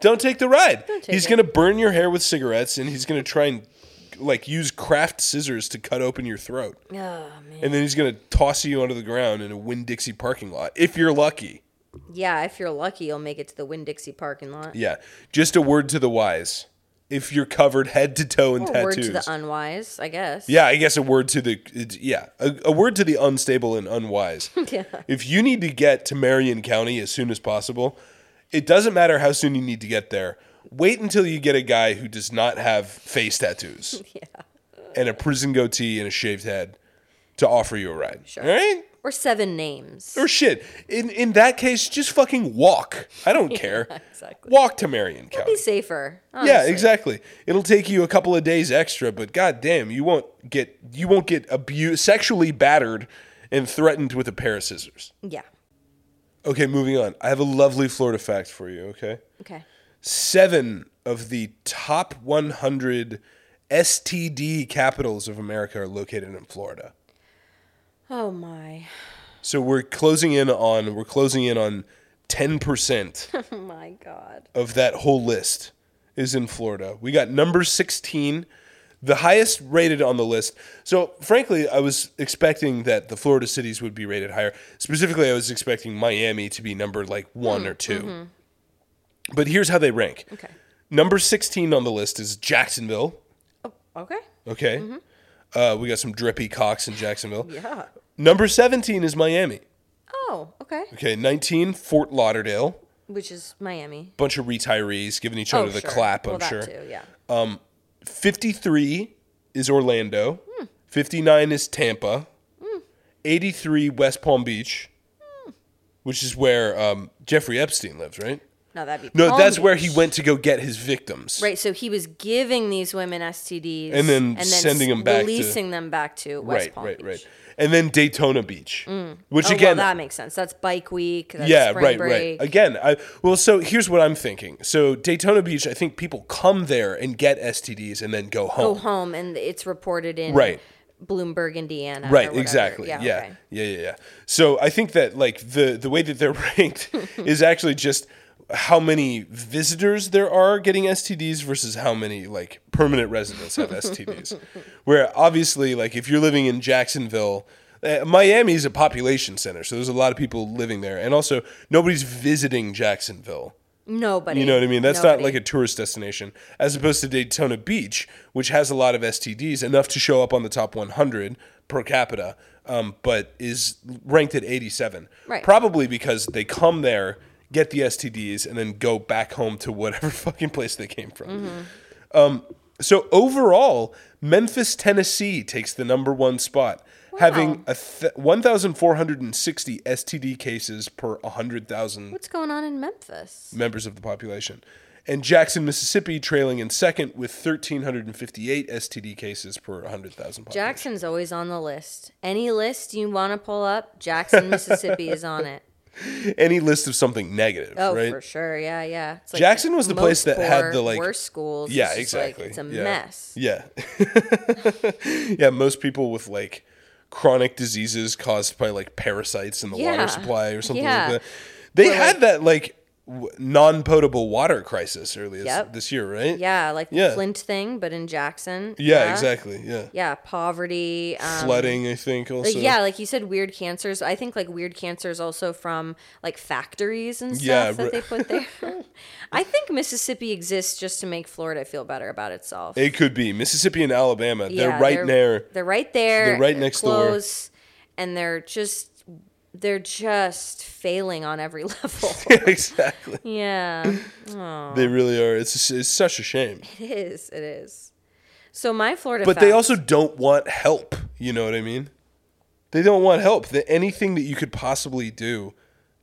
Don't take the ride. take he's it. gonna burn your hair with cigarettes, and he's gonna try and like use craft scissors to cut open your throat, Oh man. and then he's gonna toss you onto the ground in a Winn Dixie parking lot if you're lucky. Yeah, if you're lucky, you'll make it to the Winn Dixie parking lot. Yeah, just a word to the wise. If you're covered head to toe in Or tattoos, word to the unwise, I guess. yeah, I guess a word to the yeah, a, a word to the unstable and unwise. [LAUGHS] Yeah. If you need to get to Marion County as soon as possible, it doesn't matter how soon you need to get there. Wait until you get a guy who does not have face tattoos [LAUGHS] yeah. and a prison goatee and a shaved head to offer you a ride. Sure. All right? Or seven names. Or shit. In in that case, just fucking walk. I don't [LAUGHS] care. exactly. Walk to Marion County. Be safer. Yeah, exactly. It'll take you a couple of days extra, but goddamn, you won't get you won't get abused, sexually battered, and threatened with a pair of scissors. Yeah. Okay, moving on. I have a lovely Florida fact for you. Okay, Okay. Seven of the top 100 STD capitals of America are located in Florida. Oh my. So we're closing in on we're closing in on 10% [LAUGHS] Oh my god. of that whole list is in Florida. We got number 16, the highest rated on the list. So, frankly, I was expecting that the Florida cities would be rated higher. Specifically, I was expecting Miami to be number like 1 hmm, or 2. Mm-hmm. But here's how they rank. Okay. Number 16 on the list is Jacksonville. Oh, okay. Okay. Mm-hmm. Uh, we got some drippy cocks in Jacksonville. Yeah. Number 17 is Miami. Oh, okay. Okay. 19, Fort Lauderdale. Which is Miami. Bunch of retirees giving each Oh, other the sure. clap, well, I'm that sure. Too, yeah. Um, 53 is Orlando. Hmm. 59 is Tampa. Hmm. 83 West Palm Beach, hmm. which is where um, Jeffrey Epstein lives, right? No, that'd be No, that's where he went to go get his victims. Right, so he was giving these women STDs And then sending them back to- releasing them back to West Right, Palm right, Beach. right. And then Daytona Beach, mm. which Oh, again, well, that makes sense. That's bike week. That's yeah, spring right, break. right. Again, I well, so here's what I'm thinking. So Daytona Beach, I think people come there and get STDs and then go home. Go home, and it's reported in Right. Bloomberg, Indiana. right exactly yeah yeah, okay. yeah yeah so i think that like the the way that they're [LAUGHS] ranked [LAUGHS] is actually just how many visitors there are getting stds versus how many like permanent residents have stds [LAUGHS] where obviously like if you're living in jacksonville uh, Miami's a population center, so there's a lot of people living there, and also nobody's visiting Jacksonville Nobody. You know what I mean? That's not like a tourist destination, as opposed to Daytona Beach, which has a lot of STDs, enough to show up on the top 100 per capita, um, but is ranked at 87. Right. Probably because they come there, get the STDs, and then go back home to whatever [LAUGHS] fucking place they came from. Mm-hmm. Um, so overall, Memphis, Tennessee takes the number one spot, having a th- 1,460 STD cases per 100,000 What's going on in Memphis? members of the population. And Jackson, Mississippi, trailing in second with 1,358 STD cases per 100,000. Jackson's always on the list. Any list you want to pull up, Jackson, Mississippi is on it. [LAUGHS] Any list of something negative, Oh, right? for sure. Yeah, yeah. It's like Jackson was the place that had the, like- worst schools. Yeah, It's just, like, exactly. it's a yeah. mess. Yeah. [LAUGHS] yeah, most people with like chronic diseases caused by like parasites in the Yeah. water supply or something Yeah. like that. They had like- that like non-potable water crisis earlier Yep. this year, right? Yeah, like the Yeah. Flint thing, but in Jackson. Yeah, exactly. Yeah. Yeah, poverty. Um, Flooding, I think also. Like, yeah, like you said, weird cancers. I think like weird cancers also from like factories and stuff Yeah, that they put there. [LAUGHS] I think Mississippi exists just to make Florida feel better about itself. It could be Mississippi and Alabama. Yeah, they're right there. They're right there. They're right next door. and they're just they're just failing on every [LAUGHS] level. [LAUGHS] exactly. yeah, They really are. It's it's such a shame. it is. It is. So my Florida, But they also don't want help. You know what I mean? They don't want help. That anything that you could possibly do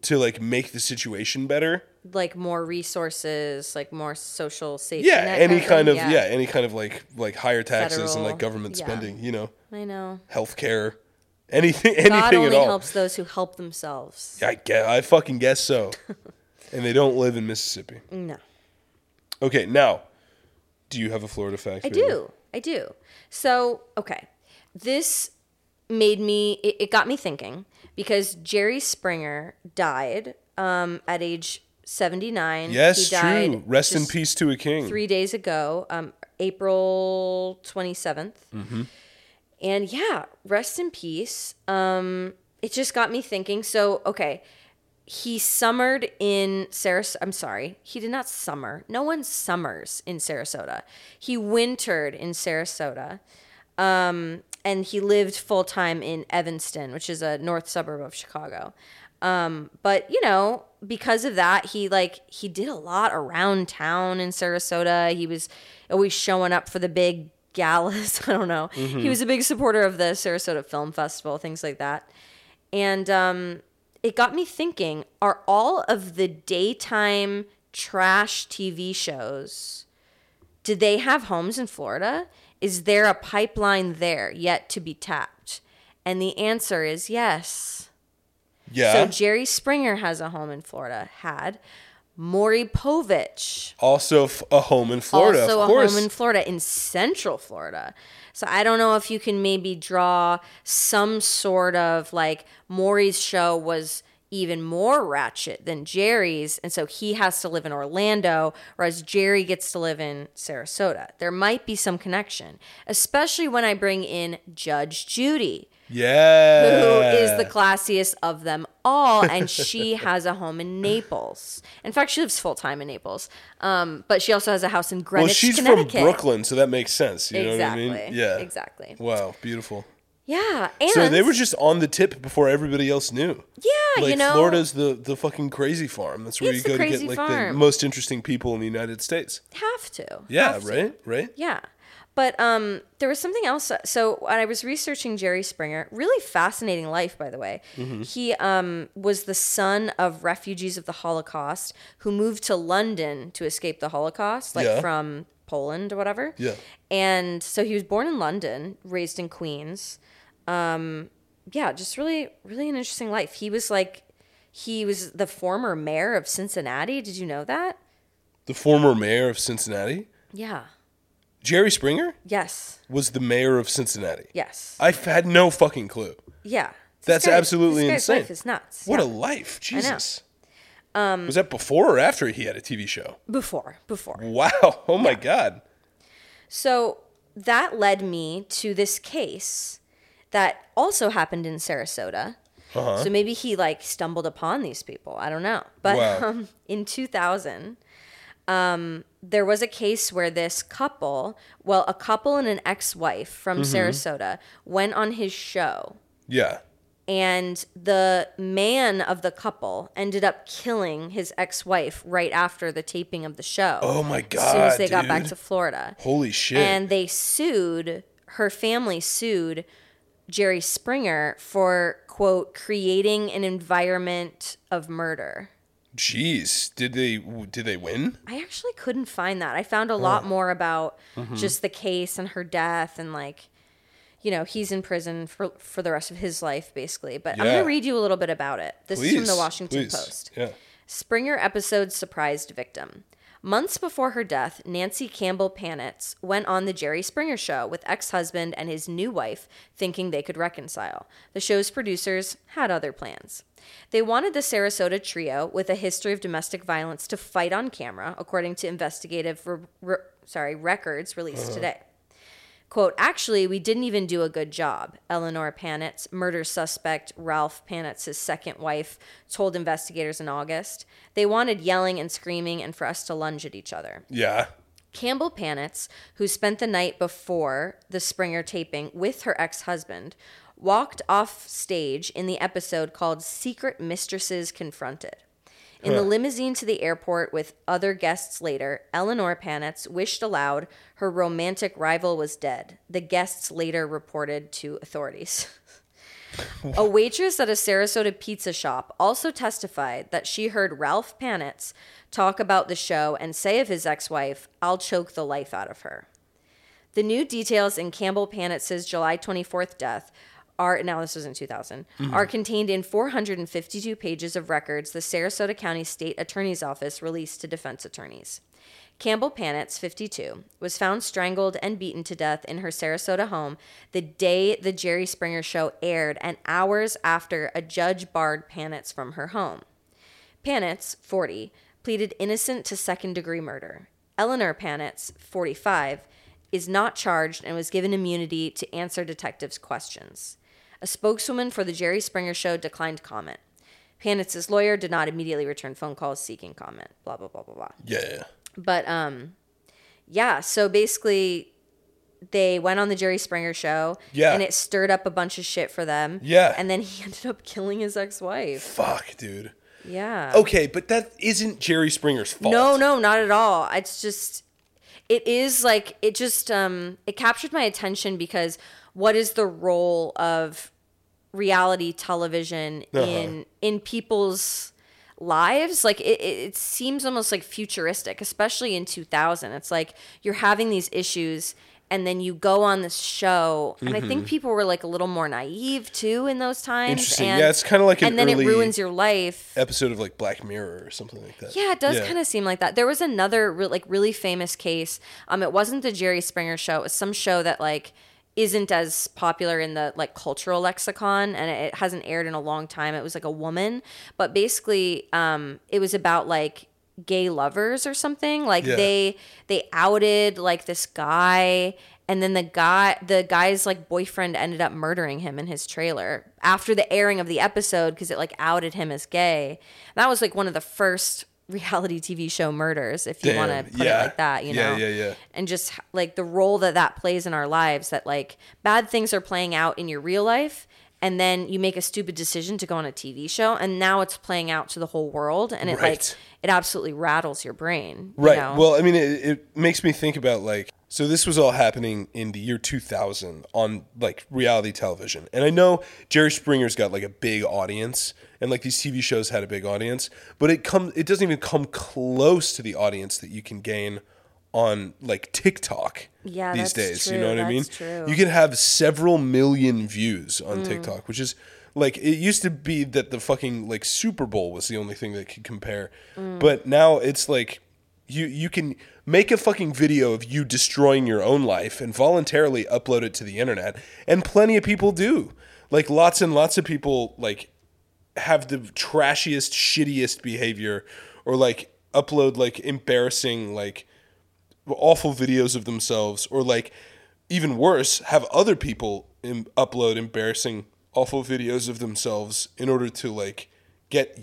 to like make the situation better. like more resources, like more social safety. Yeah, any kind of yeah. any kind of like like higher taxes and like government yeah. spending. You know, I know. healthcare, anything, anything God only at all. helps those who help themselves. I guess, I fucking guess so. [LAUGHS] and they don't live in Mississippi. No, Okay, now, do you have a Florida fact? I baby? do. I do. So, okay. This made me, it, it got me thinking because Jerry Springer died um, at age 79. Yes, he died true. Rest in peace to a king. Three days ago, um, April 27th. Mm-hmm. And yeah, rest in peace. Um, it just got me thinking. So, okay. He summered in Sarasota. I'm sorry. He did not summer. No one summers in Sarasota. He wintered in Sarasota. Um, and he lived full time in Evanston, which is a north suburb of Chicago. Um, but you know, because of that, he like he did a lot around town in Sarasota. He was always showing up for the big galas. [LAUGHS] I don't know. He was a big supporter of the Sarasota Film Festival, things like that. And um, it got me thinking: Are all of the daytime trash TV shows? Did they have homes in Florida? Is there a pipeline there yet to be tapped? And the answer is yes. Yeah. So Jerry Springer has a home in Florida. Had Maury Povich also f- a home in Florida. also a course. home in Florida, in Central Florida. So I don't know if you can maybe draw some sort of like Maury's show was even more ratchet than Jerry's, and so he has to live in Orlando, whereas Jerry gets to live in Sarasota. There might be some connection, especially when I bring in Judge Judy yeah. who is the classiest of them all, and she [LAUGHS] has a home in Naples. In fact, she lives full time in Naples, um, but she also has a house in Greenwich, Well, she's from Brooklyn, so that makes sense. You exactly. know what I mean? Yeah. Exactly. Wow, beautiful. Yeah. And So they were just on the tip before everybody else knew. yeah, Like you know, Florida's the the fucking crazy farm. That's where you go to get like the most interesting people in the United States. have to. Yeah, Have to. right? Right? Yeah. But um, there was something else. So when I was researching Jerry Springer, really fascinating life, by the way. Mm-hmm. He um, was the son of refugees of the Holocaust who moved to London to escape the Holocaust, like Yeah. from Poland or whatever. Yeah. And so he was born in London, raised in Queens. Um, yeah, just really, really an interesting life. He was like, he was the former mayor of Cincinnati. Did you know that? The former mayor of Cincinnati, Yeah. Jerry Springer, Yes. was the mayor of Cincinnati. Yes. I had no fucking clue. Yeah. That's guy- absolutely this guy's insane. Life is nuts. What yeah. a life. Jesus. Um, was that before or after he had a TV show? before, before. Wow! [LAUGHS] Oh my God! So that led me to this case that also happened in Sarasota. So maybe he like stumbled upon these people. I don't know. But Wow. [LAUGHS] um, in 2000, um, there was a case where this couple, well, a couple and an ex-wife from Mm-hmm. Sarasota, went on his show Yeah. and the man of the couple ended up killing his ex-wife right after the taping of the show. Oh my God. As soon as they got back to Florida. Holy shit. And they sued her family sued Jerry Springer for quote creating an environment of murder. Jeez, did they did they win? I actually couldn't find that. I found a lot more about Mm-hmm. just the case and her death and like you know, he's in prison for for the rest of his life basically. But I'm going to read you a little bit about it. This is from the Washington please. Post. Yeah. Springer episode surprised victim. Months before her death, Nancy Campbell Panitz went on the Jerry Springer show with ex-husband and his new wife, thinking they could reconcile. The show's producers had other plans. They wanted the Sarasota trio with a history of domestic violence to fight on camera, according to investigative re- re- sorry, records released uh-huh. today. Quote, actually, we didn't even do a good job, Eleanor Panitz, murder suspect Ralph Panitz's second wife, told investigators in August. They wanted yelling and screaming and for us to lunge at each other. Yeah. Campbell Panitz, who spent the night before the Springer taping with her ex husband, walked off stage in the episode called Secret Mistresses Confronted. In the limousine to the airport with other guests later, Eleanor Panitz wished aloud her romantic rival was dead. The guests later reported to authorities. [LAUGHS] A waitress at a Sarasota pizza shop also testified that she heard Ralph Panitz talk about the show and say of his ex wife, I'll choke the life out of her. The new details in Campbell Panitz's July 24th death are now this was in 2000 mm-hmm. are contained in 452 pages of records the Sarasota County State Attorney's Office released to defense attorneys. Campbell Panitz, 52, was found strangled and beaten to death in her Sarasota home the day the Jerry Springer show aired and hours after a judge barred Panitz from her home. Panitz, 40, pleaded innocent to second degree murder. Eleanor Panitz, 45, is not charged and was given immunity to answer detectives' questions. A spokeswoman for the Jerry Springer show declined comment. Panitz's lawyer did not immediately return phone calls seeking comment. Blah blah blah blah blah. Yeah. But um yeah, so basically they went on the Jerry Springer show Yeah. and it stirred up a bunch of shit for them. Yeah. And then [LAUGHS] he ended up killing his ex-wife. Fuck, dude. Yeah. Okay, but that isn't Jerry Springer's fault. No, no, not at all. It's just it is like it just um it captured my attention because what is the role of reality television Uh-huh. in in people's lives like it, it it seems almost like futuristic especially in 2000 it's like you're having these issues and then you go on this show and i think people were like a little more naive too in those times Mm-hmm. Interesting. and, Yeah, it's kinda like an and then it ruins your life Episode of like Black Mirror or something like that. yeah, it does kind of seem like that. There was another re- like really famous case. Um, it wasn't the Jerry Springer show. It was some show that like isn't as popular in the like cultural lexicon, and it hasn't aired in a long time. It was like a woman, but basically, um, it was about like gay lovers or something. Like Yeah. they they outed like this guy. And then the guy, the guy's like boyfriend ended up murdering him in his trailer after the airing of the episode because it like outed him as gay. That was like one of the first [LAUGHS] reality TV show murders, if you want to put yeah. it like that, you Yeah, know? yeah, yeah. And just like the role that that plays in our lives, that like bad things are playing out in your real life. And then you make a stupid decision to go on a TV show, and now it's playing out to the whole world, and it like it absolutely rattles your brain. you Right. know? Well, I mean, it, it makes me think about like, so this was all happening in the year 2000 on like reality television. And I know Jerry Springer's got like a big audience and like these TV shows had a big audience, but it come it doesn't even come close to the audience that you can gain on like TikTok Yeah, these that's days. You know true, what I mean? true. Mm. You can have several million views on TikTok, which is like it used to be that the fucking like Super Bowl was the only thing that could compare. Mm. But now it's like you you can make a fucking video of you destroying your own life and voluntarily upload it to the internet and plenty of people do. Like lots and lots of people like have the trashiest shittiest behavior or like upload like embarrassing like awful videos of themselves or like even worse have other people Im- upload embarrassing awful videos of themselves in order to like get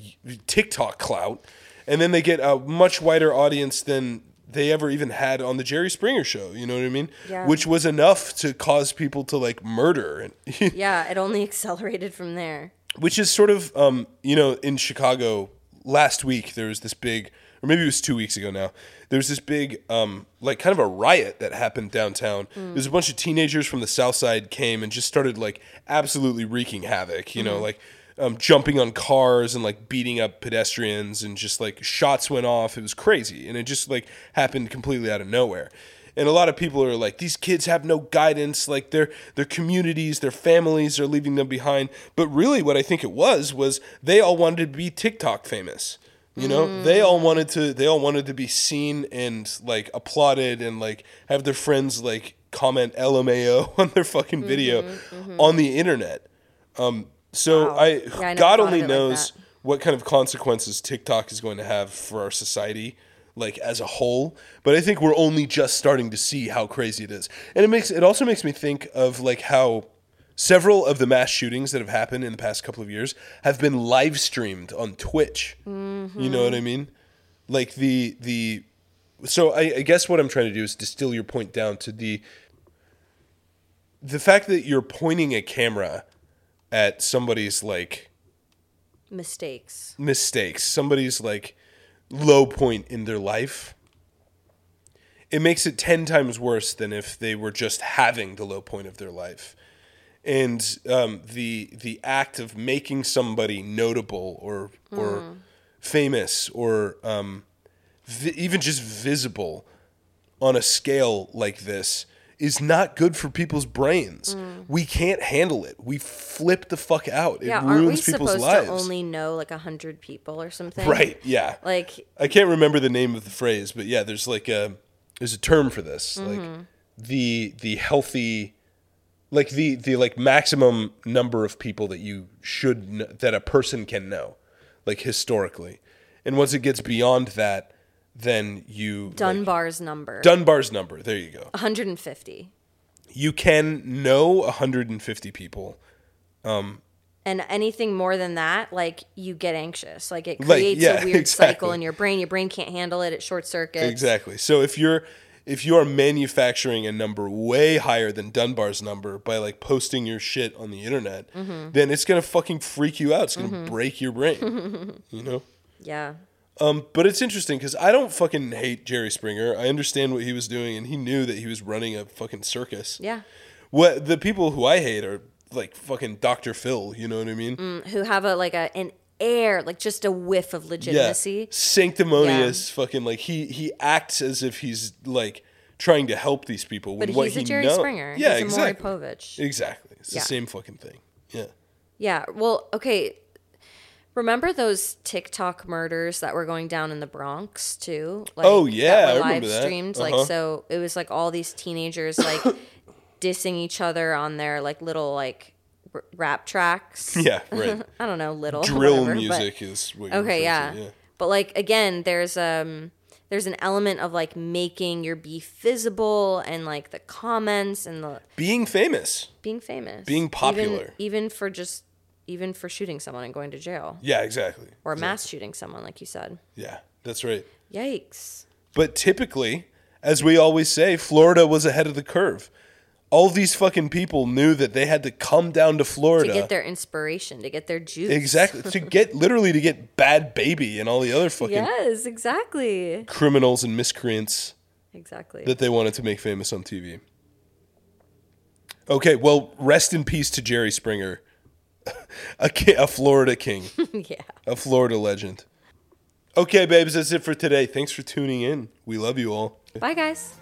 TikTok clout, and then they get a much wider audience than they ever even had on the Jerry Springer show. You know what I mean? Yeah. Which was enough to cause people to like murder, [LAUGHS] Yeah, it only [LAUGHS] accelerated from there. which is sort of um, you know in Chicago last week there was this big or maybe it was two weeks ago now there was this big um, like kind of a riot that happened downtown. There's a bunch of teenagers from the south side came and just started like absolutely wreaking havoc you know like um, jumping on cars and like beating up pedestrians and just like shots went off. It was crazy. And it just like happened completely out of nowhere. And a lot of people are like these kids have no guidance. Like their their communities their families are leaving them behind. But really what i think it was was they all wanted to be tiktok famous you know they mm. all wanted to they all wanted to be seen and like applauded and like have their friends like comment lmao [LAUGHS] on their fucking mm-hmm, video mm-hmm. on the internet um so Wow. i Yeah, I god only it like knows what kind of consequences TikTok is going to have for our society, like as a whole. But I think we're only just starting to see how crazy it is, and it makes it also makes me think of like how several of the mass shootings that have happened in the past couple of years have been live streamed on Twitch. You know what I mean? Like the the. So I, I guess what I'm trying to do is distill your point down to the the fact that you're pointing a camera at somebody's like Mistakes. mistakes, somebody's like low point in their life, it makes it 10 times worse than if they were just having the low point of their life. And um, the the act of making somebody notable or or famous or um, vi- even just visible on a scale like this is not good for people's brains. We can't handle it. We flip the fuck out. It Yeah, aren't we people's supposed lives. to only know like a hundred people or something? Right. Yeah. Like I can't remember the name of the phrase, but yeah, there's like a there's a term for this, Mm-hmm. like the the healthy, like the the like maximum number of people that you should kn- that a person can know, like historically, and once it gets beyond that, then you like- Dunbar's number. Dunbar's number. There you go. 150. You can know 150 people. Um And anything more than that, like you get anxious. Like it Like, creates yeah, a [LAUGHS] weird exactly. cycle in your brain. Your brain can't handle it. It short circuits. Exactly. So if you're if you are manufacturing a number way higher than Dunbar's number by like posting your shit on the internet, Mm-hmm. then it's gonna fucking freak you out. It's gonna break your brain. [LAUGHS] you know. Yeah. Um, but it's interesting because I don't fucking hate Jerry Springer. I understand what he was doing, and he knew that he was running a fucking circus. Yeah. What the people who I hate are like fucking Dr. Phil. You know what I mean? Who have a like a an air, like just a whiff of legitimacy. yeah, sanctimonious. Fucking like he he acts as if he's like trying to help these people. But he's a Jerry Springer. Yeah, he's a exactly. Maury Povich. Exactly. It's Yeah. the same fucking thing. Yeah. Yeah. Well, okay. Remember those TikTok murders that were going down in the Bronx too? Like, Oh, yeah, that were I remember live that. streamed. Uh-huh. Like so, it was like all these teenagers like [LAUGHS] dissing each other on their like little like r- rap tracks. [LAUGHS] Yeah, [LAUGHS] right. I don't know, little Drill whatever, but- music is what you're Okay, yeah. to, But like again, there's um there's an element of like making your beef visible and like the comments and the Being famous. being famous. Being popular. Even, for just even for shooting someone and going to jail. Yeah, exactly. Or mass shooting someone, like you said. Yeah, that's right. Yikes. But typically, as we always say, Florida was ahead of the curve. All these fucking people knew that they had to come down to Florida. To get their inspiration, to get their juice. exactly [LAUGHS] to get literally to get Bhad Bhabie and all the other fucking Yes, exactly. criminals and miscreants Exactly. that they wanted to make famous on TV. Okay, well, rest in peace to Jerry Springer, [LAUGHS] a, ki- a Florida king, [LAUGHS] yeah. a Florida legend. Okay, babes, that's it for today. Thanks for tuning in. We love you all. Bye guys.